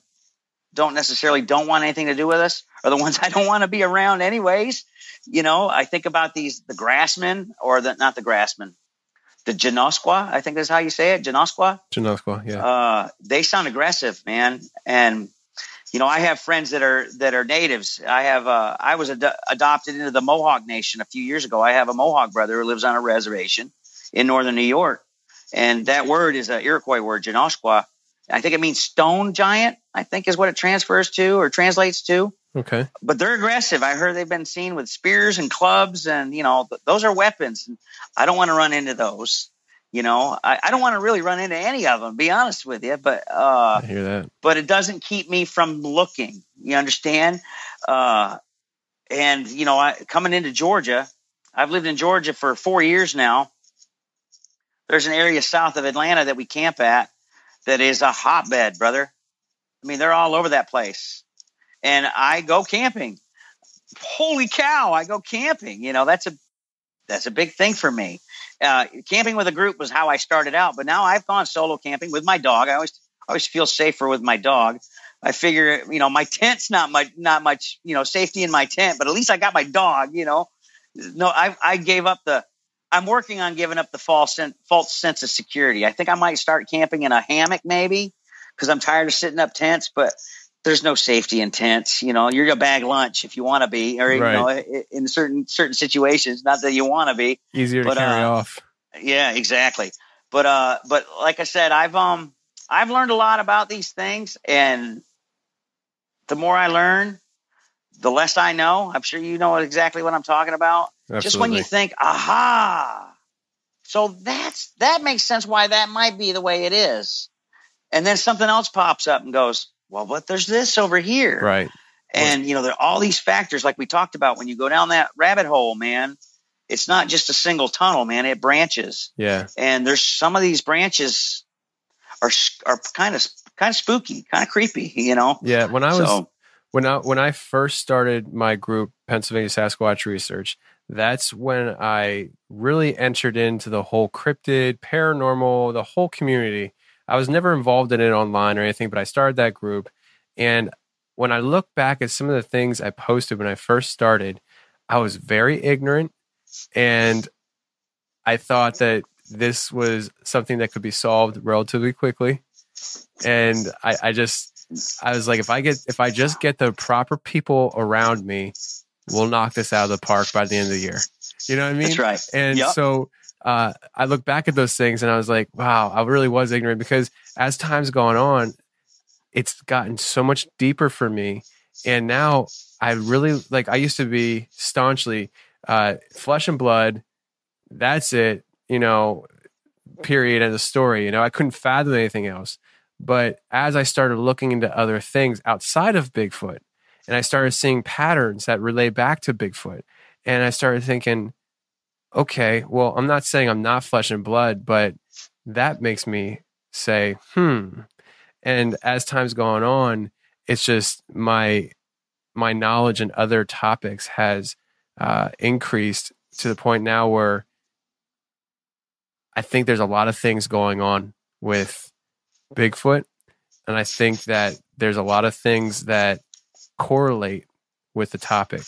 don't necessarily don't want anything to do with us are the ones I don't want to be around anyways. You know, I think about these the grassmen or the not the grassmen, the Genoskwa, I think that's how you say it, Genoskwa. Genoskwa, yeah. Uh, they sound aggressive, man. And you know, I have friends that are that are natives. I have uh, I was ad- adopted into the Mohawk Nation a few years ago. I have a Mohawk brother who lives on a reservation in northern New York, and that word is an Iroquois word, Genoskwa. I think it means stone giant. I think is what it transfers to or translates to. okay. But they're aggressive. I heard they've been seen with spears and clubs, and you know th- those are weapons. And I don't want to run into those. You know, I, I don't want to really run into any of them. Be honest with you, but uh, I hear that. but it doesn't keep me from looking. You understand? Uh, and you know, I, coming into Georgia, I've lived in Georgia for four years now. There's an area south of Atlanta that we camp at that is a hotbed, brother. I mean, they're all over that place, and I go camping. Holy cow! I go camping. You know, that's a that's a big thing for me. Uh, camping with a group was how I started out, but now I've gone solo camping with my dog. I always I always feel safer with my dog. I figure, you know, my tent's not much, not much, you know, safety in my tent, but at least I got my dog. You know, no, I I gave up the. I'm working on giving up the false sen- false sense of security. I think I might start camping in a hammock maybe because I'm tired of sitting up tents, but there's no safety in tents. You know, you're gonna bag lunch if you want to be, or you know, in certain certain situations, not that you want to be. Easier to But, carry uh, off. Yeah, exactly. But uh, but like I said, I've um I've learned a lot about these things, and the more I learn, the less I know. I'm sure you know exactly what I'm talking about. Just when you think, aha, so that's that makes sense why that might be the way it is, and then something else pops up and goes, well, but there's this over here, Right. and you know, there are all these factors like we talked about when you go down that rabbit hole, man. It's not just a single tunnel, man. It branches, Yeah. and there's some of these branches are are kind of kind of spooky, kind of creepy, you know. Yeah. When I was So- when I when I first started my group Pennsylvania Sasquatch Research, that's when I really entered into the whole cryptid, paranormal, the whole community. I was never involved in it online or anything, but I started that group. And when I look back at some of the things I posted when I first started, I was very ignorant and I thought that this was something that could be solved relatively quickly. And I, I just I was like, if I get if I just get the proper people around me, we'll knock this out of the park by the end of the year. You know what I mean? That's right. And Yep. so uh, I look back at those things and I was like, wow, I really was ignorant because as time's gone on, it's gotten so much deeper for me. And now I really like, I used to be staunchly uh, flesh and blood. That's it, you know, period as a story. You know, I couldn't fathom anything else. But as I started looking into other things outside of Bigfoot, and I started seeing patterns that relate back to Bigfoot, and I started thinking, okay, well, I'm not saying I'm not flesh and blood, but that makes me say, hmm. And as time's gone on, it's just my my knowledge in other topics has uh, increased to the point now where I think there's a lot of things going on with Bigfoot. And I think that there's a lot of things that correlate with the topic.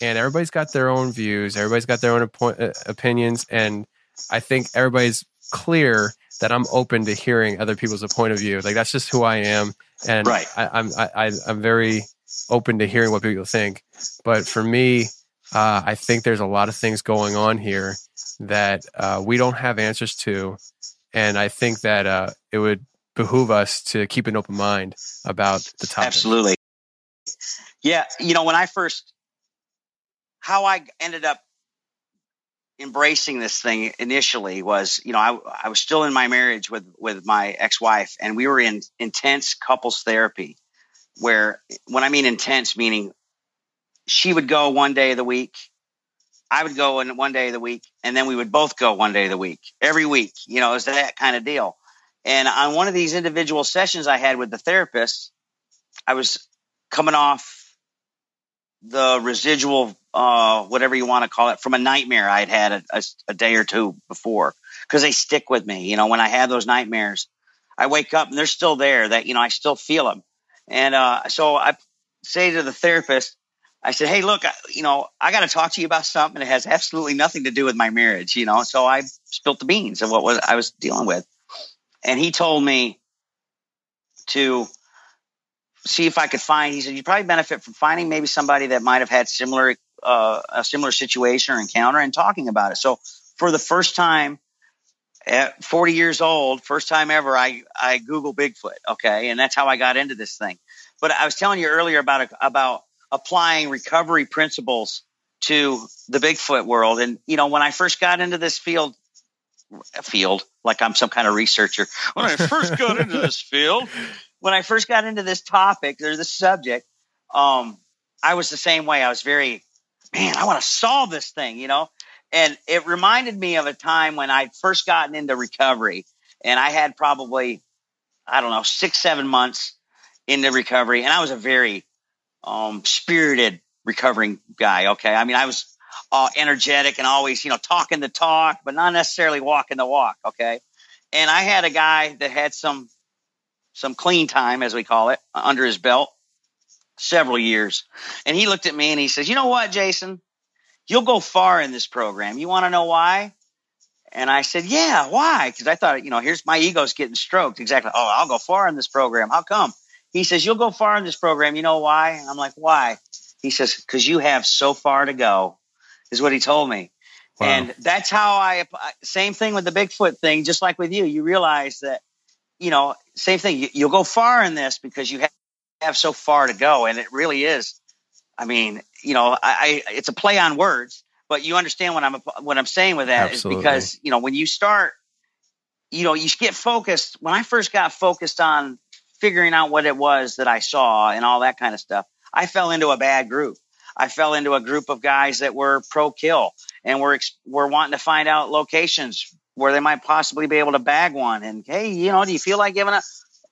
And everybody's got their own views, everybody's got their own op- uh, opinions. And I think everybody's clear that I'm open to hearing other people's point of view. Like that's just who I am. And right. I, I'm, I, I'm very open to hearing what people think. But for me, uh, I think there's a lot of things going on here that uh, we don't have answers to. And I think that uh, it would behoove us to keep an open mind about the topic. Absolutely. Yeah. You know, when I first, how I ended up embracing this thing initially was, you know, I, I was still in my marriage with, with my ex-wife and we were in intense couples therapy where when I mean intense, meaning she would go one day of the week. I would go in one day of the week and then we would both go one day of the week every week, you know, it's that kind of deal. And on one of these individual sessions I had with the therapist, I was coming off the residual, uh, whatever you want to call it, from a nightmare I'd had a, a, a day or two before because they stick with me. You know, when I have those nightmares, I wake up and they're still there. That you know, I still feel them. And uh, so I say to the therapist, I said, "Hey, look, I, you know, I got to talk to you about something that has absolutely nothing to do with my marriage." You know, so I spilt the beans of what was I was dealing with and he told me to see if I could find. He said you probably benefit from finding maybe somebody that might have had similar uh, a similar situation or encounter and talking about it. So for the first time at 40 years old, first time ever, I I Google Bigfoot. Okay, and that's how I got into this thing. But I was telling you earlier about about applying recovery principles to the Bigfoot world. And you know, when I first got into this field, field like I'm some kind of researcher. When I first got into this field, when I first got into this topic or this subject, um, I was the same way. I was very, man, I want to solve this thing, you know? And it reminded me of a time when I'd first gotten into recovery and I had probably, I don't know, six, seven months into recovery. And I was a very um, spirited recovering guy. Okay. I mean, I was uh, energetic and always, you know, talking the talk, but not necessarily walking the walk. Okay. And I had a guy that had some, some clean time, as we call it, under his belt several years. And he looked at me and he says, you know what, Jason, you'll go far in this program. You want to know why? And I said, yeah, why? Because I thought, you know, here's my ego's getting stroked. Exactly. Oh, I'll go far in this program. How come? He says, you'll go far in this program. You know why? I'm like, why? He says, because you have so far to go is what he told me. Wow. And that's how I, same thing with the Bigfoot thing, just like with you, you realize that, you know, same thing. You, you'll go far in this because you have, have so far to go. And it really is. I mean, you know, I, I it's a play on words, but you understand what I'm, what I'm saying with that Absolutely. is because, you know, when you start, you know, you get focused. When I first got focused on figuring out what it was that I saw and all that kind of stuff, I fell into a bad group. I fell into a group of guys that were pro kill and were were wanting to find out locations where they might possibly be able to bag one. And hey, you know, do you feel like giving up?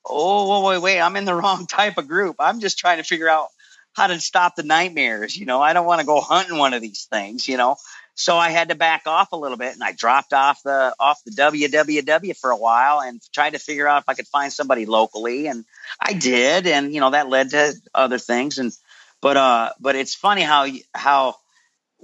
Oh, wait, wait, I'm in the wrong type of group. I'm just trying to figure out how to stop the nightmares. You know, I don't want to go hunting one of these things. You know, so I had to back off a little bit, and I dropped off the off the WWW for a while and tried to figure out if I could find somebody locally, and I did, and you know that led to other things and but uh, but it's funny how how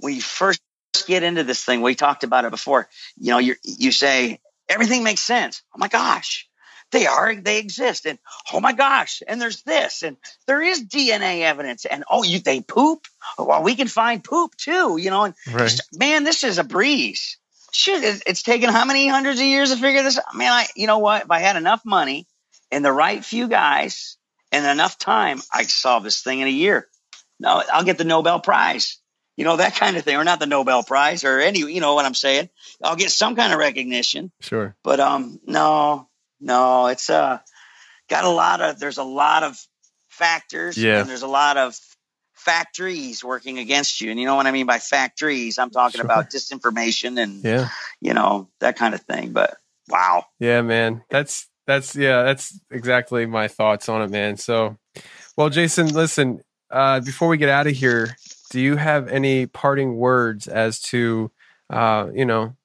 we first get into this thing. We talked about it before. You know, you you say everything makes sense. Oh my gosh, they are they exist, and oh my gosh, and there's this, and there is DNA evidence, and oh, you they poop. Oh, well, we can find poop too. You know, and right. just, man, this is a breeze. shit, it, it's taken how many hundreds of years to figure this out? Man, I, you know what? If I had enough money and the right few guys and enough time, I could solve this thing in a year. No, I'll get the Nobel Prize. You know, that kind of thing, or not the Nobel Prize or any, you know what I'm saying? I'll get some kind of recognition. Sure. But um, no, no, it's uh, got a lot of. There's a lot of factors, Yeah. and there's a lot of factories working against you. And you know what I mean by factories? I'm talking Sure. about disinformation and Yeah. you know that kind of thing. But wow, Yeah, man. That's that's yeah, that's exactly my thoughts on it, man. So, well, Jason, listen, uh before we get out of here, do you have any parting words as to uh, you know,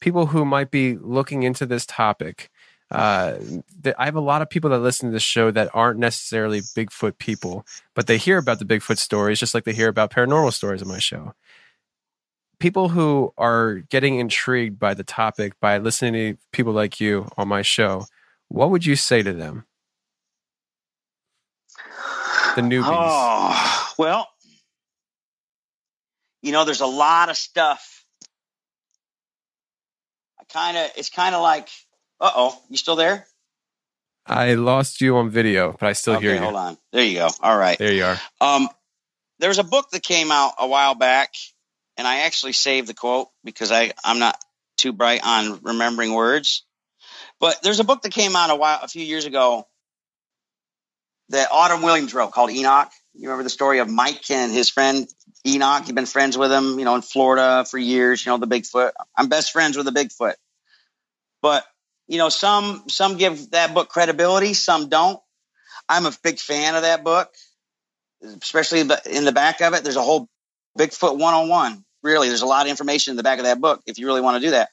people who might be looking into this topic? Uh, I have a lot of people that listen to this show that aren't necessarily Bigfoot people, but they hear about the Bigfoot stories just like they hear about paranormal stories on my show. People who are getting intrigued by the topic by listening to people like you on my show, what would you say to them? The newbies. Oh, well, you know, there's a lot of stuff. I kind of, it's kind of like, uh oh, you still there? I lost you on video, but I still okay, hear you. hold on. There you go. All right. There you are. Um, there's a book that came out a while back, and I actually saved the quote because I I'm not too bright on remembering words. But there's a book that came out a while a few years ago that Autumn Williams wrote called Enoch. You remember the story of Mike and his friend Enoch? You've been friends with him, you know, in Florida for years. You know the Bigfoot. I'm best friends with the Bigfoot. But you know, some some give that book credibility, some don't. I'm a big fan of that book especially in the back of it, there's a whole Bigfoot 101. Really, there's a lot of information in the back of that book if you really want to do that.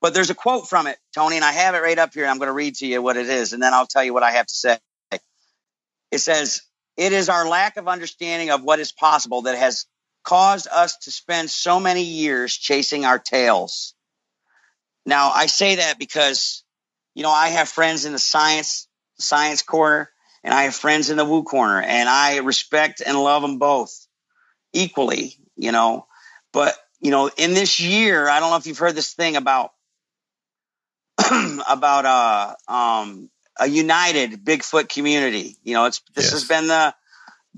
But there's a quote from it, Tony, and I have it right up here. I'm going to read to you what it is, and then I'll tell you what I have to say. It says, It is our lack of understanding of what is possible that has caused us to spend so many years chasing our tails. Now, I say that because, you know, I have friends in the science science corner and I have friends in the woo corner and I respect and love them both equally, you know. But, you know, in this year, I don't know if you've heard this thing about about uh um a united Bigfoot community. You know, it's this Yes. has been the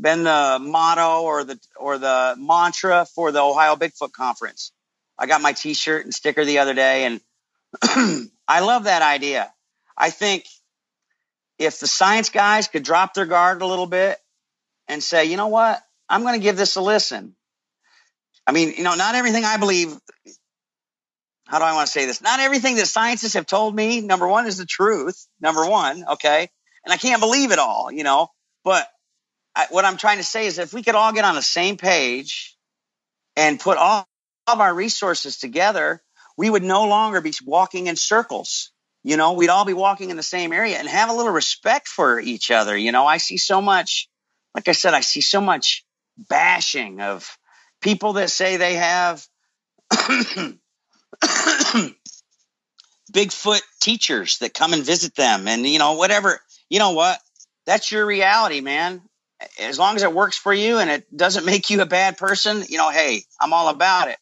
been the motto or the or the mantra for the Ohio Bigfoot Conference. I got my t-shirt and sticker the other day and I love that idea. I think if the science guys could drop their guard a little bit and say, you know what, I'm going to give this a listen. I mean, you know, not everything I believe. How do I want to say this? Not everything that scientists have told me, number one, is the truth. Number one, okay, and I can't believe it all, you know. But I, what I'm trying to say is, if we could all get on the same page and put all of our resources together, we would no longer be walking in circles. You know, we'd all be walking in the same area and have a little respect for each other. You know, I see so much, like I said, I see so much bashing of people that say they have Bigfoot teachers that come and visit them and, you know, whatever. You know what? That's your reality, man. As long as it works for you and it doesn't make you a bad person, you know, hey, I'm all about it.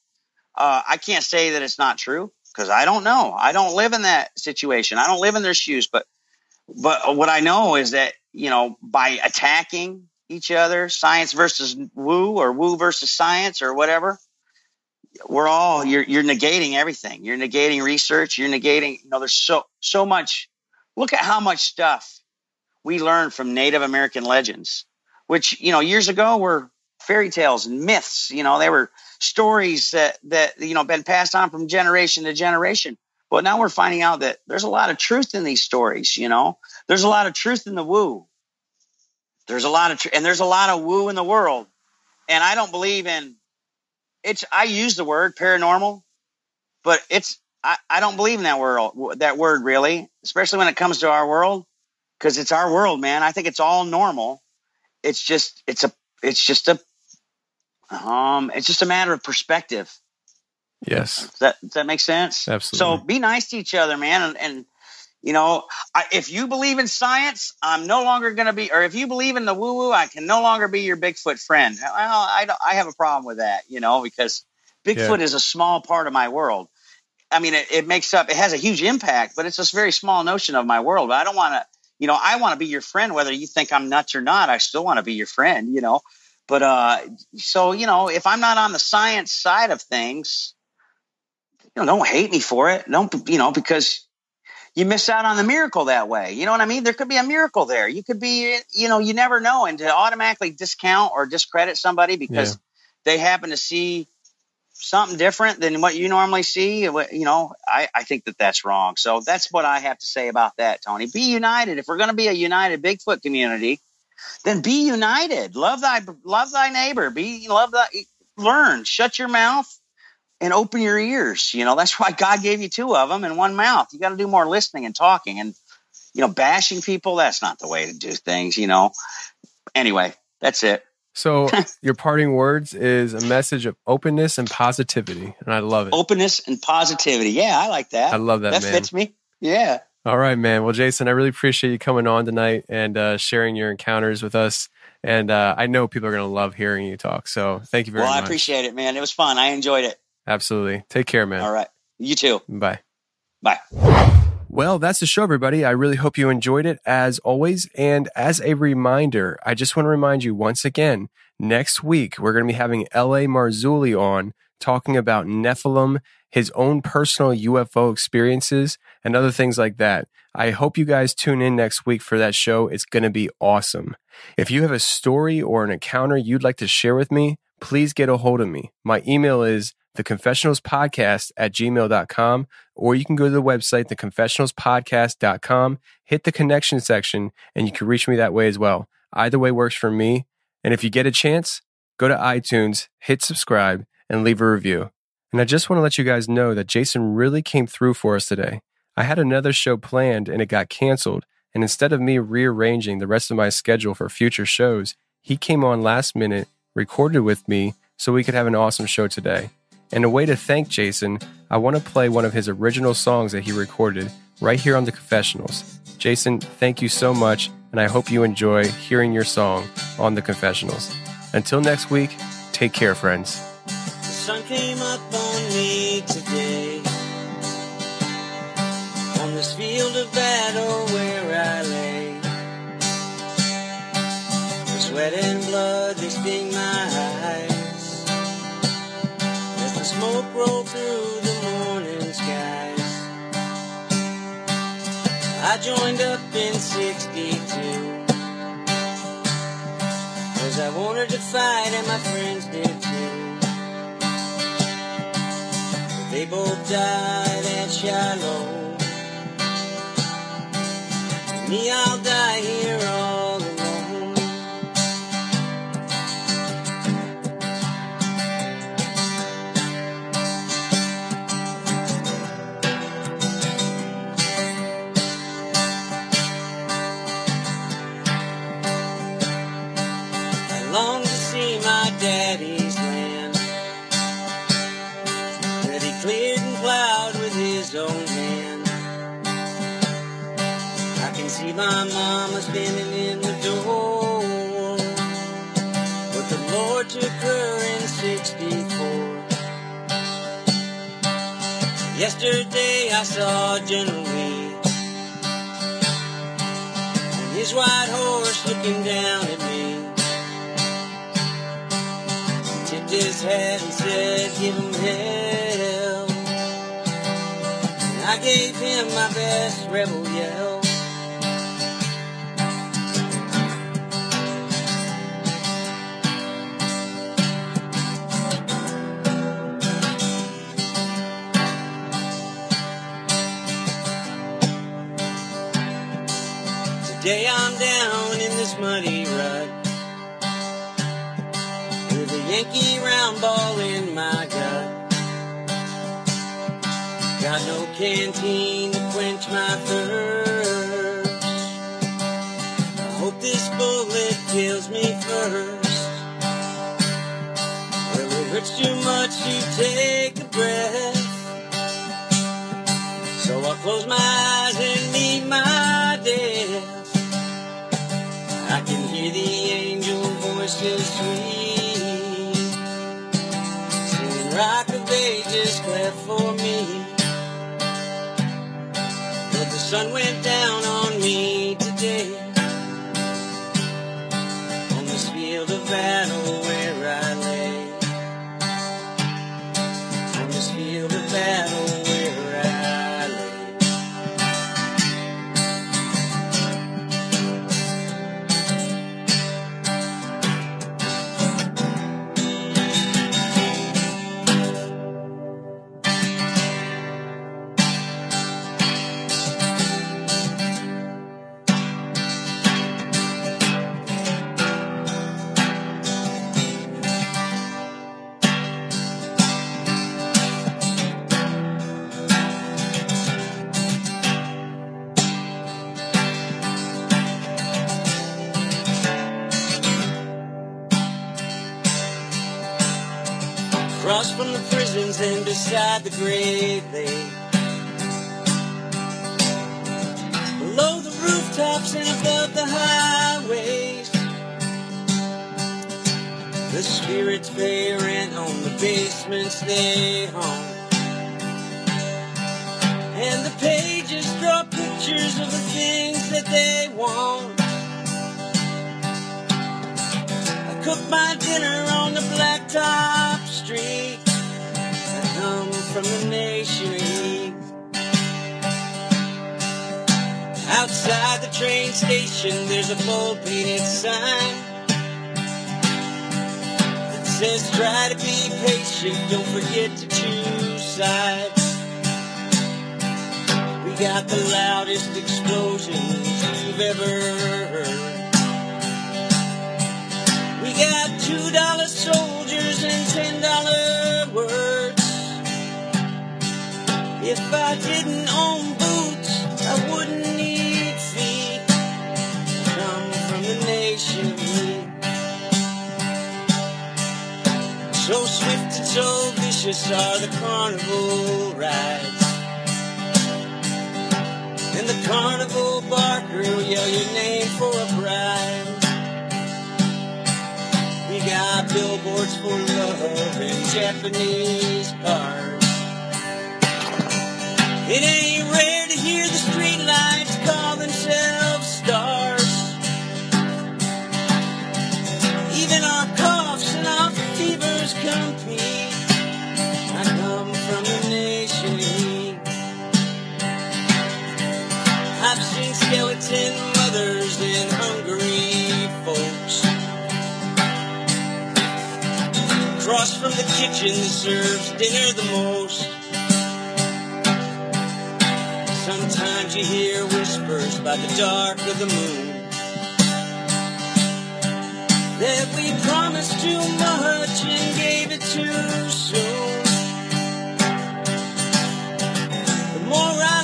Uh, I can't say that it's not true because I don't know. I don't live in that situation. I don't live in their shoes. But but what I know is that you know by attacking each other, science versus woo or woo versus science or whatever, we're all you're you're negating everything. You're negating research. You're negating. You know, there's so so much. Look at how much stuff we learned from Native American legends, which you know years ago were fairy tales and myths. You know, they were stories that that you know been passed on from generation to generation. But now we're finding out that there's a lot of truth in these stories. You know, there's a lot of truth in the woo. There's a lot of tr- and there's a lot of woo in the world. And I don't believe in it's. I use the word paranormal, but it's. I, I don't believe in that world That word really, especially when it comes to our world, because it's our world, man. I think it's all normal. It's just. It's a. It's just a. Um. It's just a matter of perspective. Yes. Does that, does that make sense? Absolutely. So be nice to each other, man. And, and you know, I, if you believe in science, I'm no longer going to be, or if you believe in the woo woo, I can no longer be your Bigfoot friend. Well, I, don't, I have a problem with that, you know, because Bigfoot is a small part of my world. I mean, it, it makes up. It has a huge impact, but it's a very small notion of my world. I don't want to. You know, I want to be your friend, whether you think I'm nuts or not. I still want to be your friend. You know, but uh, so you know, if I'm not on the science side of things, you know, don't hate me for it. Don't you know because you miss out on the miracle that way. You know what I mean? There could be a miracle there. You could be, you know, you never know. And to automatically discount or discredit somebody because Yeah. they happen to see something different than what you normally see, you know, I, I think that that's wrong. So that's what I have to say about that, Tony. Be united. If we're going to be a united Bigfoot community, then be united. Love thy love thy neighbor. Be love thy learn. Shut your mouth and open your ears. You know, that's why God gave you two of them and one mouth. You got to do more listening and talking and, you know, bashing people. That's not the way to do things, you know. Anyway, that's it. So your parting words is a message of openness and positivity, and I love it. Openness and positivity. Yeah, I like that. I love that, That man. fits me. Yeah. All right, man. Well, Jason, I really appreciate you coming on tonight and uh, sharing your encounters with us. And uh, I know people are going to love hearing you talk. So thank you very much. Well, I appreciate it, man. It was fun. I enjoyed it. Absolutely. Take care, man. All right. You too. Bye. Bye. Well, that's the show, everybody. I really hope you enjoyed it as always. And as a reminder, I just want to remind you once again next week, we're going to be having L.A. Marzulli on talking about Nephilim, his own personal UFO experiences, and other things like that. I hope you guys tune in next week for that show. It's going to be awesome. If you have a story or an encounter you'd like to share with me, please get a hold of me. My email is theconfessionalspodcast at gmail.com, or you can go to the website, theconfessionalspodcast.com, hit the connection section, and you can reach me that way as well. Either way works for me. And if you get a chance, go to iTunes, hit subscribe, and leave a review. And I just want to let you guys know that Jason really came through for us today. I had another show planned and it got canceled. And instead of me rearranging the rest of my schedule for future shows, he came on last minute, recorded with me so we could have an awesome show today. And a way to thank Jason, I want to play one of his original songs that he recorded right here on the Confessionals. Jason, thank you so much, and I hope you enjoy hearing your song on the Confessionals. Until next week, take care, friends. The sun came up on me today joined up in 62 cause I wanted to fight and my friends did too. They both died at Shiloh. And Me, I'll die here all Yesterday I saw General Lee and his white horse looking down at me. He tipped his hat and said, Give him hell. And I gave him my best rebel yell. Today I'm down in this muddy rut with a Yankee round ball in my gut. Got no canteen to quench my thirst. I hope this bullet kills me first. Well, it hurts too much to take a breath. So I'll close my eyes sun went and beside the grave lay. Below the rooftops and above the highways. The spirits pay rent on the basements they haunt. And the pages draw pictures of the things that they want. I cook my dinner on the blacktop from the nation. Outside the train station, there's a bold painted sign that says, Try to be patient, don't forget to choose sides. We got the loudest explosions you've ever heard. We got two dollar soldiers and ten dollar words. If I didn't own boots, I wouldn't need feet. Come from the nation. So swift and so vicious are the carnival rides. And the carnival barker will yell your name for a prize. We got billboards for love and Japanese cars. It ain't rare to hear the streetlights call themselves stars. Even our coughs and our fevers compete. I come from the nation. I've seen skeleton mothers and hungry folks. Across from the kitchen that serves dinner the most. Sometimes you hear whispers by the dark of the moon. That we promised too much and gave it too soon. The more I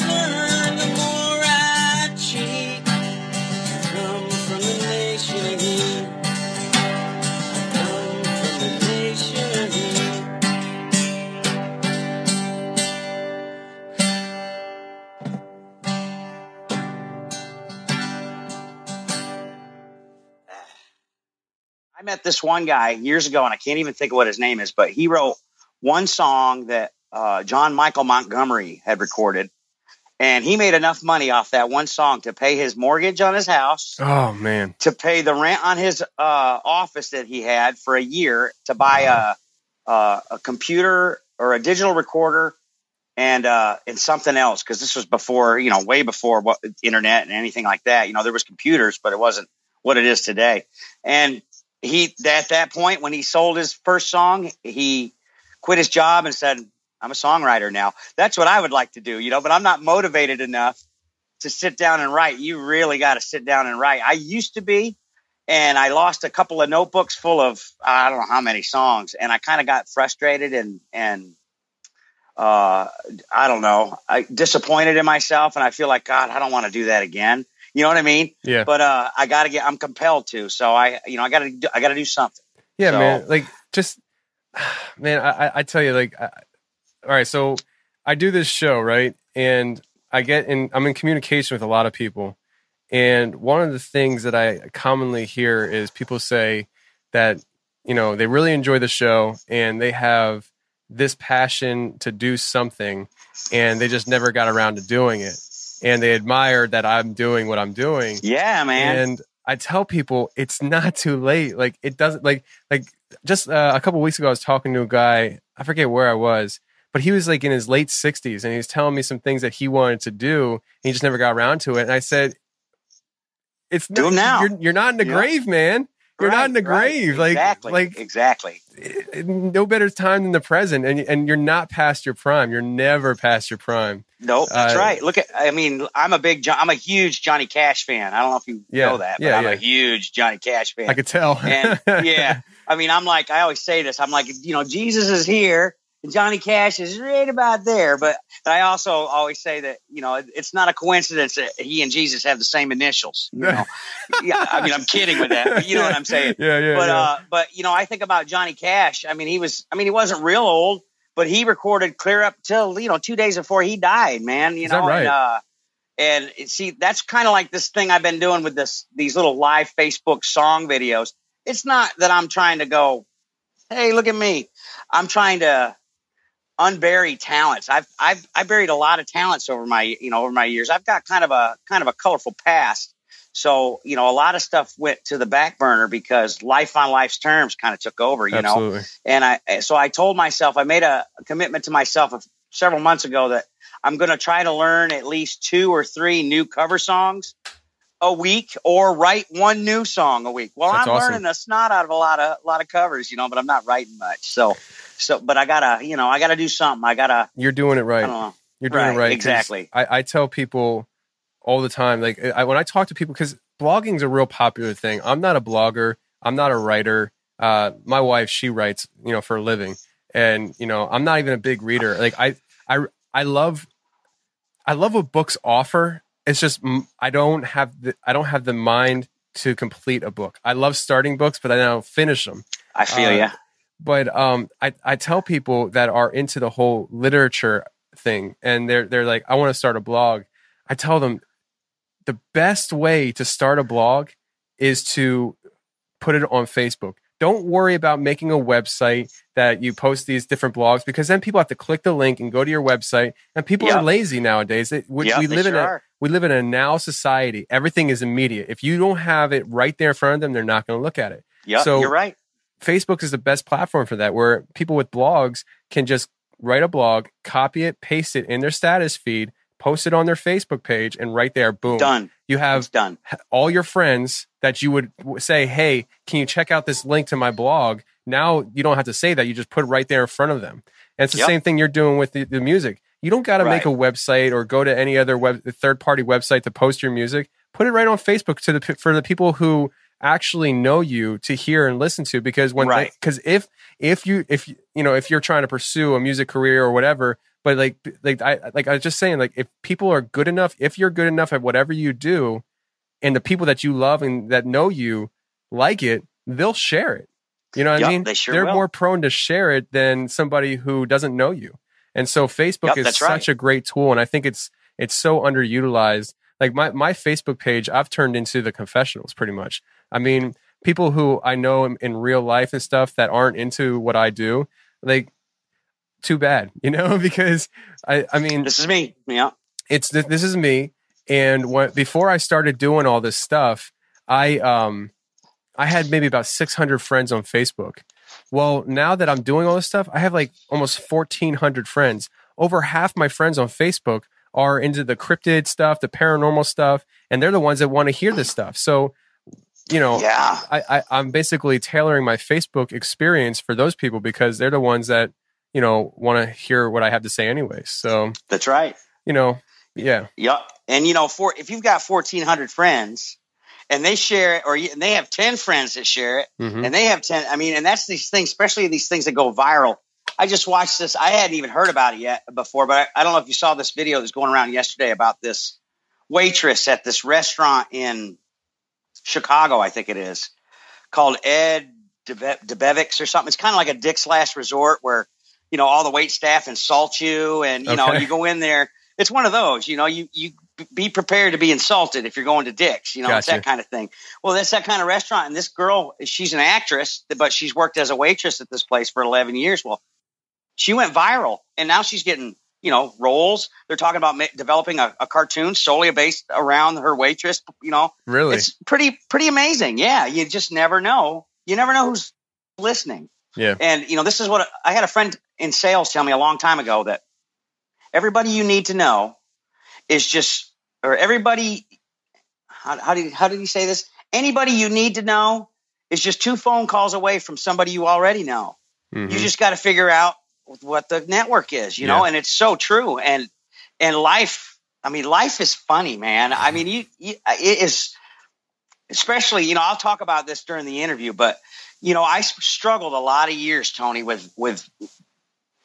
met this one guy years ago, and I can't even think of what his name is, but he wrote one song that uh, John Michael Montgomery had recorded, and he made enough money off that one song to pay his mortgage on his house, Oh man. to pay the rent on his uh, office that he had for a year, to buy a a, a computer or a digital recorder, and uh, and something else because this was before you know way before what internet and anything like that. You know there was computers, but it wasn't what it is today. And he at that point when he sold his first song, he quit his job and said, "I'm a songwriter now." That's what I would like to do, you know. But I'm not motivated enough to sit down and write. You really got to sit down and write. I used to be, and I lost a couple of notebooks full of I don't know how many songs, and I kind of got frustrated and and uh, I don't know, I disappointed in myself, and I feel like God, I don't want to do that again. You know what I mean? Yeah. But uh, I got to get. I'm compelled to. So I, you know, I got to. I got to do something. Yeah, So- man. Like just man, I, I- I tell you, like, I, all right. So I do this show, right, and I get in. I'm in communication with a lot of people, and one of the things that I commonly hear is people say that you know they really enjoy the show and they have this passion to do something, and they just never got around to doing it. And they admire that I'm doing what I'm doing. Yeah, man. And I tell people it's not too late. Like it doesn't like like just uh, a couple weeks ago I was talking to a guy. I forget where I was, but he was like in his late 60s and he was telling me some things that he wanted to do. And he just never got around to it. And I said, "It's Do not, now. You're, you're not in the Yeah. grave, man. You're not in the Right, right. grave. Like exactly, like exactly. no better time than the present. And and you're not past your prime. You're never past your prime. Nope, that's Uh, right. Look at, I mean, I'm a big, I'm a huge Johnny Cash fan. I don't know if you Yeah, know that, but yeah, I'm yeah. a huge Johnny Cash fan. I could tell. and yeah, I mean, I'm like, I always say this. I'm like, you know, Jesus is here and Johnny Cash is right about there. But I also always say that, you know, it's not a coincidence that he and Jesus have the same initials. You know, yeah, I mean, I'm kidding with that, but you know what I'm saying. Yeah, yeah, But yeah. uh, but you know, I think about Johnny Cash. I mean, he was, I mean, he wasn't real old, but he recorded clear up till you know two days before he died, man. You Is know, right? and uh, and see, that's kind of like this thing I've been doing with this these little live Facebook song videos. It's not that I'm trying to go, hey, look at me. I'm trying to unbury talents. I've I've I buried a lot of talents over my you know over my years. I've got kind of a kind of a colorful past. So you know a lot of stuff went to the back burner because life on life's terms kind of took over. You know, and I so I told myself I made a, commitment to myself several months ago that I'm going to try to learn at least two or three new cover songs a week or write one new song a week. Well, That's I'm awesome. learning a snot out of a lot of a lot of covers, you know, but I'm not writing much. So so but I got to, you know, I got to do something. I got to You're doing it right. I don't know. You're doing Right, it right. exactly. I, I tell people all the time, like I, when I talk to people, because blogging is a real popular thing. I'm not a blogger. I'm not a writer. Uh, my wife, she writes, you know, for a living, and you know, I'm not even a big reader. Like I, I, I love, I love what books offer. It's just I don't have the I don't have the mind to complete a book. I love starting books, but I don't finish them. I feel Uh, ya. But um, I I tell people that are into the whole literature thing, and they're they're like, I want to start a blog. I tell them the best way to start a blog is to put it on Facebook. Don't worry about making a website that you post these different blogs because then people have to click the link and go to your website. And people are lazy nowadays. It, we, Yep, we live in a are. we live in a now society. Everything is immediate. If you don't have it right there in front of them, they're not going to look at it. Yep, so you're right. Facebook is the best platform for that, where people with blogs can just write a blog, copy it, paste it in their status feed, post it on their Facebook page, and right there, boom, Done. You have It's done. all your friends that you would say, "Hey, can you check out this link to my blog?" Now you don't have to say that; you just put it right there in front of them. And it's the Yep. same thing you're doing with the, the music. You don't got to make a website or go to any other web third party website to post your music. Put it right on Facebook to the for the people who actually know you to hear and listen to. Because when Right. because if if you if you know if you're trying to pursue a music career or whatever, but like like I like I was just saying like if people are good enough, if you're good enough at whatever you do, and the people that you love and that know you like it, they'll share it. You know what Yup, I mean? they sure are will. more prone to share it than somebody who doesn't know you. And so Facebook Yup, is such right. a great tool and I think it's it's so underutilized. Like my my Facebook page I've turned into the confessionals pretty much. I mean, people who I know in, in real life and stuff that aren't into what I do, like too bad, you know, because I I mean This is me. Yeah. it's th- this is me and when, before i started doing all this stuff i um i had maybe about 600 friends on facebook well now that i'm doing all this stuff i have like almost 1400 friends over half my friends on facebook are into the cryptid stuff the paranormal stuff and they're the ones that want to hear this stuff so you know Yeah. I, I i'm basically tailoring my facebook experience for those people because they're the ones that you know want to hear what i have to say anyways so That's right. you know yeah Yep. And you know, for if you've got fourteen hundred friends, and they share it, or you, and they have ten friends that share it, Mhm. and they have ten. I mean, and that's these things, especially these things that go viral. I just watched this. I hadn't even heard about it yet before, but I, I don't know if you saw this video that's going around yesterday about this waitress at this restaurant in Chicago, I think it is, called Ed Debe- Debevics or something. It's kind of like a Dick's Last Resort where you know all the wait staff insult you, and you know you go in there. It's one of those, you know, you you be prepared to be insulted if you're going to Dick's, you know, it's that kind of thing. Well, that's that kind of restaurant. And this girl, she's an actress, but she's worked as a waitress at this place for 11 years. Well, she went viral and now she's getting you know roles. They're talking about ma- developing a, a cartoon solely based around her waitress. You know, Really? it's pretty pretty amazing. Yeah, you just never know. You never know who's listening. Yeah. And you know, this is what I had a friend in sales tell me a long time ago that everybody you need to know is just, or everybody. How, how did how did he say this? Anybody you need to know is just two phone calls away from somebody you already know. Mhm. You just got to figure out what the network is, you know, and it's so true. And and life, I mean, life is funny, man. I mean, you, you it is, especially, you know, I'll talk about this during the interview, but you know, I struggled a lot of years, Tony, with with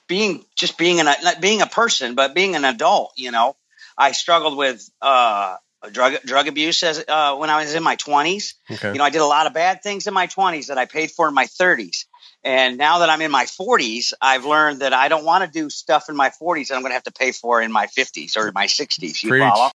being just being an not being a person, but being an adult. You know, I struggled with uh, drug drug abuse as uh, when I was in my twenties. Okay. You know, I did a lot of bad things in my 20s that I paid for in my 30s. And now that I'm in my 40s, I've learned that I don't want to do stuff in my 40s that I'm going to have to pay for in my 50s or my 60s. You Preach. follow?